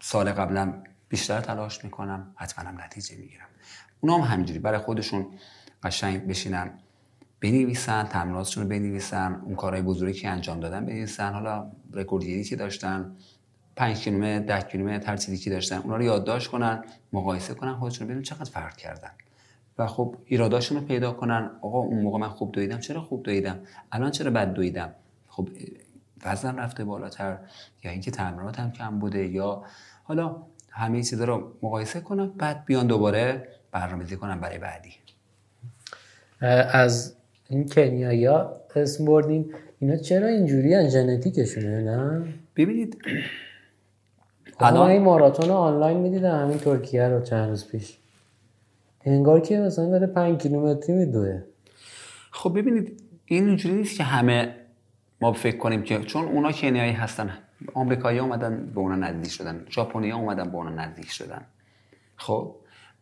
[SPEAKER 2] سال قبلم بیشتر تلاش می‌کنم حتما هم نتیجه می‌گیرم. اونا هم همینجوری برای خودشون قشنگ بشینن بنویسن تمریناتشون رو بنویسن اون کارهای بزرگی که انجام دادن بنویسن. حالا رکوردگیری که داشتن 5 کیلومتر 10 کیلومتر هر چیزی که داشتن اونا رو یادداشت کنن مقایسه کنن خودشون ببینن چقدر فرق کردن. و خب ایراداشون رو پیدا کنن. آقا اون موقع من خوب دویدم. چرا خوب دویدم؟ الان چرا بد دویدم؟ خب وزن رفته بالاتر. یا اینکه تمریناتم کم بوده یا حالا همه چیزا رو مقایسه کنم بعد بیان دوباره برنامه‌ریزی کنم برای بعدی.
[SPEAKER 1] از این کنیایا اسم بردیم اینا چرا اینجوری ژنتیکشونه نه؟
[SPEAKER 2] ببینید
[SPEAKER 1] الان این ماراتون آنلاین می‌دیدم همین ترکیه رو چند روز پیش. انگار که مثلا داره 5 کیلومتری میدوه.
[SPEAKER 2] خب ببینید این اینجوری نیست که همه ما فکر کنیم که چون اونا کنیایی هستن. آمریکایی اومدن به اونا نزدیک شدن. ژاپنی اومدن به اونا نزدیک شدن. خب؟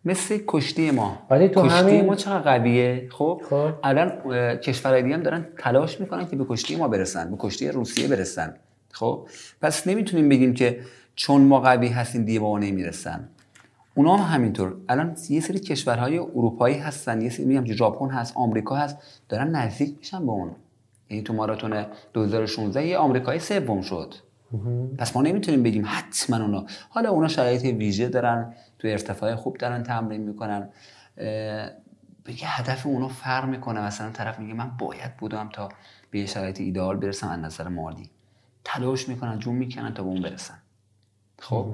[SPEAKER 2] مثل کشتی ما.
[SPEAKER 1] ولی تو
[SPEAKER 2] کشتی
[SPEAKER 1] همین-
[SPEAKER 2] ما چقدر قویه؟ خب؟
[SPEAKER 1] خب.
[SPEAKER 2] الان کشورهای دیگه هم دارن تلاش می‌کنن که به کشتی ما برسن به کشتی روسیه برسن. خب؟ پس نمی‌تونیم بگیم که چون ما قوی هستیم دیگه به ما نمی‌رسن. اونا هم همینطور. الان یه سری کشورهای اروپایی هستن یه سری میگم ژاپن هست آمریکا هست دارن نزدیک میشن به اون. یعنی تو ماراتون 2016 یه آمریکایی سوم شد. پس ما نمی‌تونیم بگیم حتما اونا. حالا اونا شرایط ویژه دارن تو ارتفاع خوب دارن تمرین می‌کنن. یه هدف اونا فرق می‌کنه. مثلا طرف میگه من باید بودم تا به یه شرایط ایدئال برسم از نظر مالی. تلاش می‌کنن جون می‌کنن تا به اون برسن. خب؟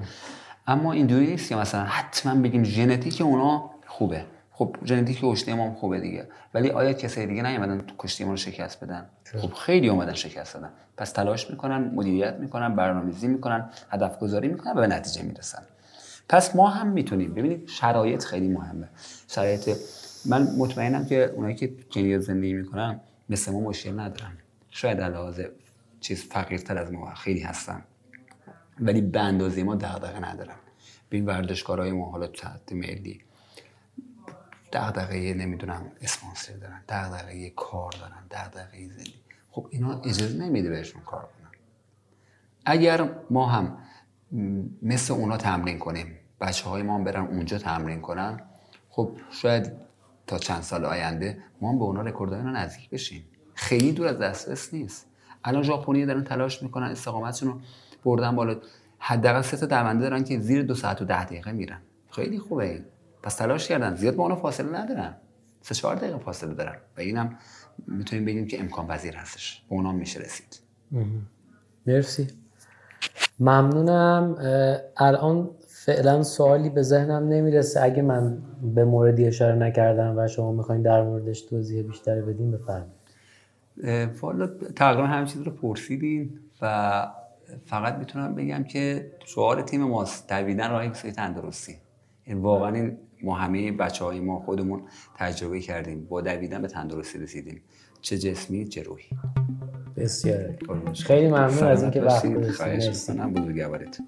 [SPEAKER 2] اما اینجوری نیست که مثلا حتما بگیم ژنتیک اونا خوبه. خب ژنتیک کشتی ما خوبه دیگه. ولی آیا کسای دیگه نیومدن تو کشتی ما رو شکست بدن؟ خب خیلی اومدن شکست دادن. پس تلاش می‌کنن مدیریت می‌کنن برنامه‌ریزی می‌کنن هدف گذاری می‌کنن و به نتیجه می‌رسن. پس ما هم می‌تونیم. ببینید شرایط خیلی مهمه. شرایط من مطمئنم که اونایی که کنیا زندگی می‌کنن مثل ما مشکل ندارن. شاید علاوه چیز فقیرتر از ما خیلی هستن. ولی به اندازه ما دغدغه ندارن ببین ورزشکارای ما حالا تحت ملی دغدغه نمی‌دونم اسپانسر دارن دغدغه کار دارن دغدغه زندگی. خب اینا اجازه نمیده بهشون کار کنن. اگر ما هم مثل اونا تمرین کنیم بچه های ما هم برن اونجا تمرین کنن خب شاید تا چند سال آینده ما هم به اونا رکوردهای نزدیک بشیم. خیلی دور از دسترس نیست. الان ژاپنی دارن تلاش می‌کنن استقامتشون رو بردن بالا. حداقل سه تا دونده دارن که زیر دو ساعت و ده دقیقه میرن. خیلی خوبه. این پس تلاش کردن. زیاد با اونا فاصله ندارن. سه چهار دقیقه فاصله دارن. و اینم می‌تونیم بگیم که امکان پذیر هستش. به اونا میشه رسید.
[SPEAKER 1] مرسی. ممنونم. الان فعلا سوالی به ذهنم نمی‌رسه. اگه من به موردی اشاره نکردم و شما می‌خواین در موردش توضیح بیشتری بدین بفرمایید.
[SPEAKER 2] والا تقریبا همه چیز رو پرسیدین و فقط می‌تونم بگم که شعار تیم ماست. دویدن راه یک تندرستی. این واقعا این ما همه بچه های ما خودمون تجربه کردیم. با دویدن به تندرستی رسیدیم. چه جسمی چه روحی.
[SPEAKER 1] بسیار. خیلی ممنون از اینکه وقت گذاشتید.
[SPEAKER 2] مرسی.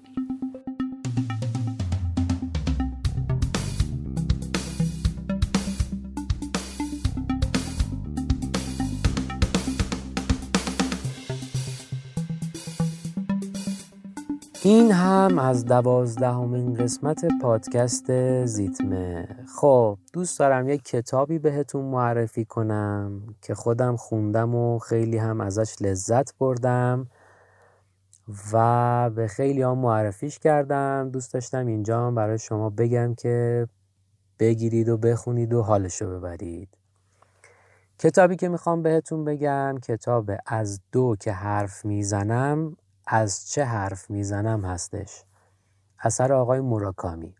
[SPEAKER 1] این هم از دوازدهمین قسمت پادکست زیتمه. خب دوست دارم یک کتابی بهتون معرفی کنم که خودم خوندم و خیلی هم ازش لذت بردم و به خیلی هم معرفیش کردم. دوست داشتم اینجا هم برای شما بگم که بگیرید و بخونید و حالشو ببرید. کتابی که می‌خوام بهتون بگم کتاب از دو که حرف می‌زنم از چه حرف می‌زنم هستش. اثر آقای موراکامی.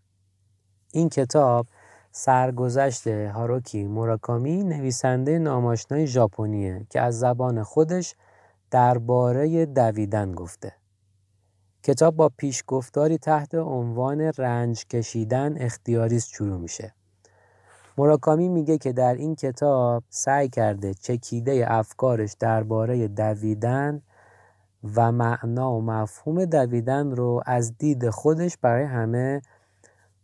[SPEAKER 1] این کتاب سرگذشت هاروکی موراکامی نویسنده ناماشنای ژاپنیه که از زبان خودش درباره دویدن گفته. کتاب با پیشگفتاری تحت عنوان رنج کشیدن اختیاریست شروع میشه. موراکامی میگه که در این کتاب سعی کرده چکیده افکارش درباره دویدن و معنا و مفهوم دویدن رو از دید خودش برای همه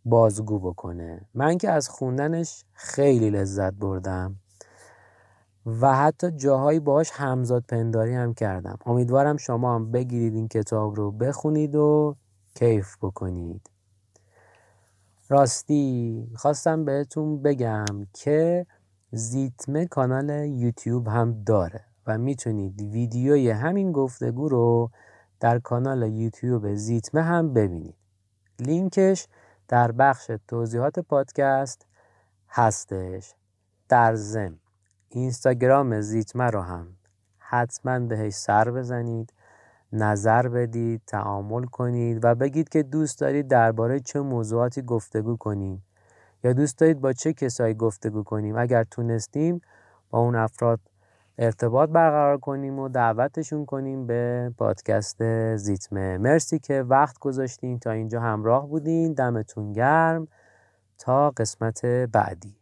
[SPEAKER 1] بازگو بکنه. من که از خوندنش خیلی لذت بردم و حتی جاهایی باهاش همزاد پنداری هم کردم. امیدوارم شما هم بگیرید این کتاب رو بخونید و کیف بکنید. راستی خواستم بهتون بگم که زیتمه کانال یوتیوب هم داره. و می‌تونید ویدیوی همین گفتگو رو در کانال یوتیوب زیتمه هم ببینید. لینکش در بخش توضیحات پادکست هستش. در زم اینستاگرام زیتمه رو هم حتما بهش سر بزنید نظر بدید تعامل کنید و بگید که دوست دارید درباره چه موضوعاتی گفتگو کنیم یا دوست دارید با چه کسایی گفتگو کنیم. اگر تونستیم با اون افراد ارتباط برقرار کنیم و دعوتشون کنیم به پادکست زیتمه مرسی که وقت گذاشتین تا اینجا همراه بودین. دمتون گرم. تا قسمت بعدی.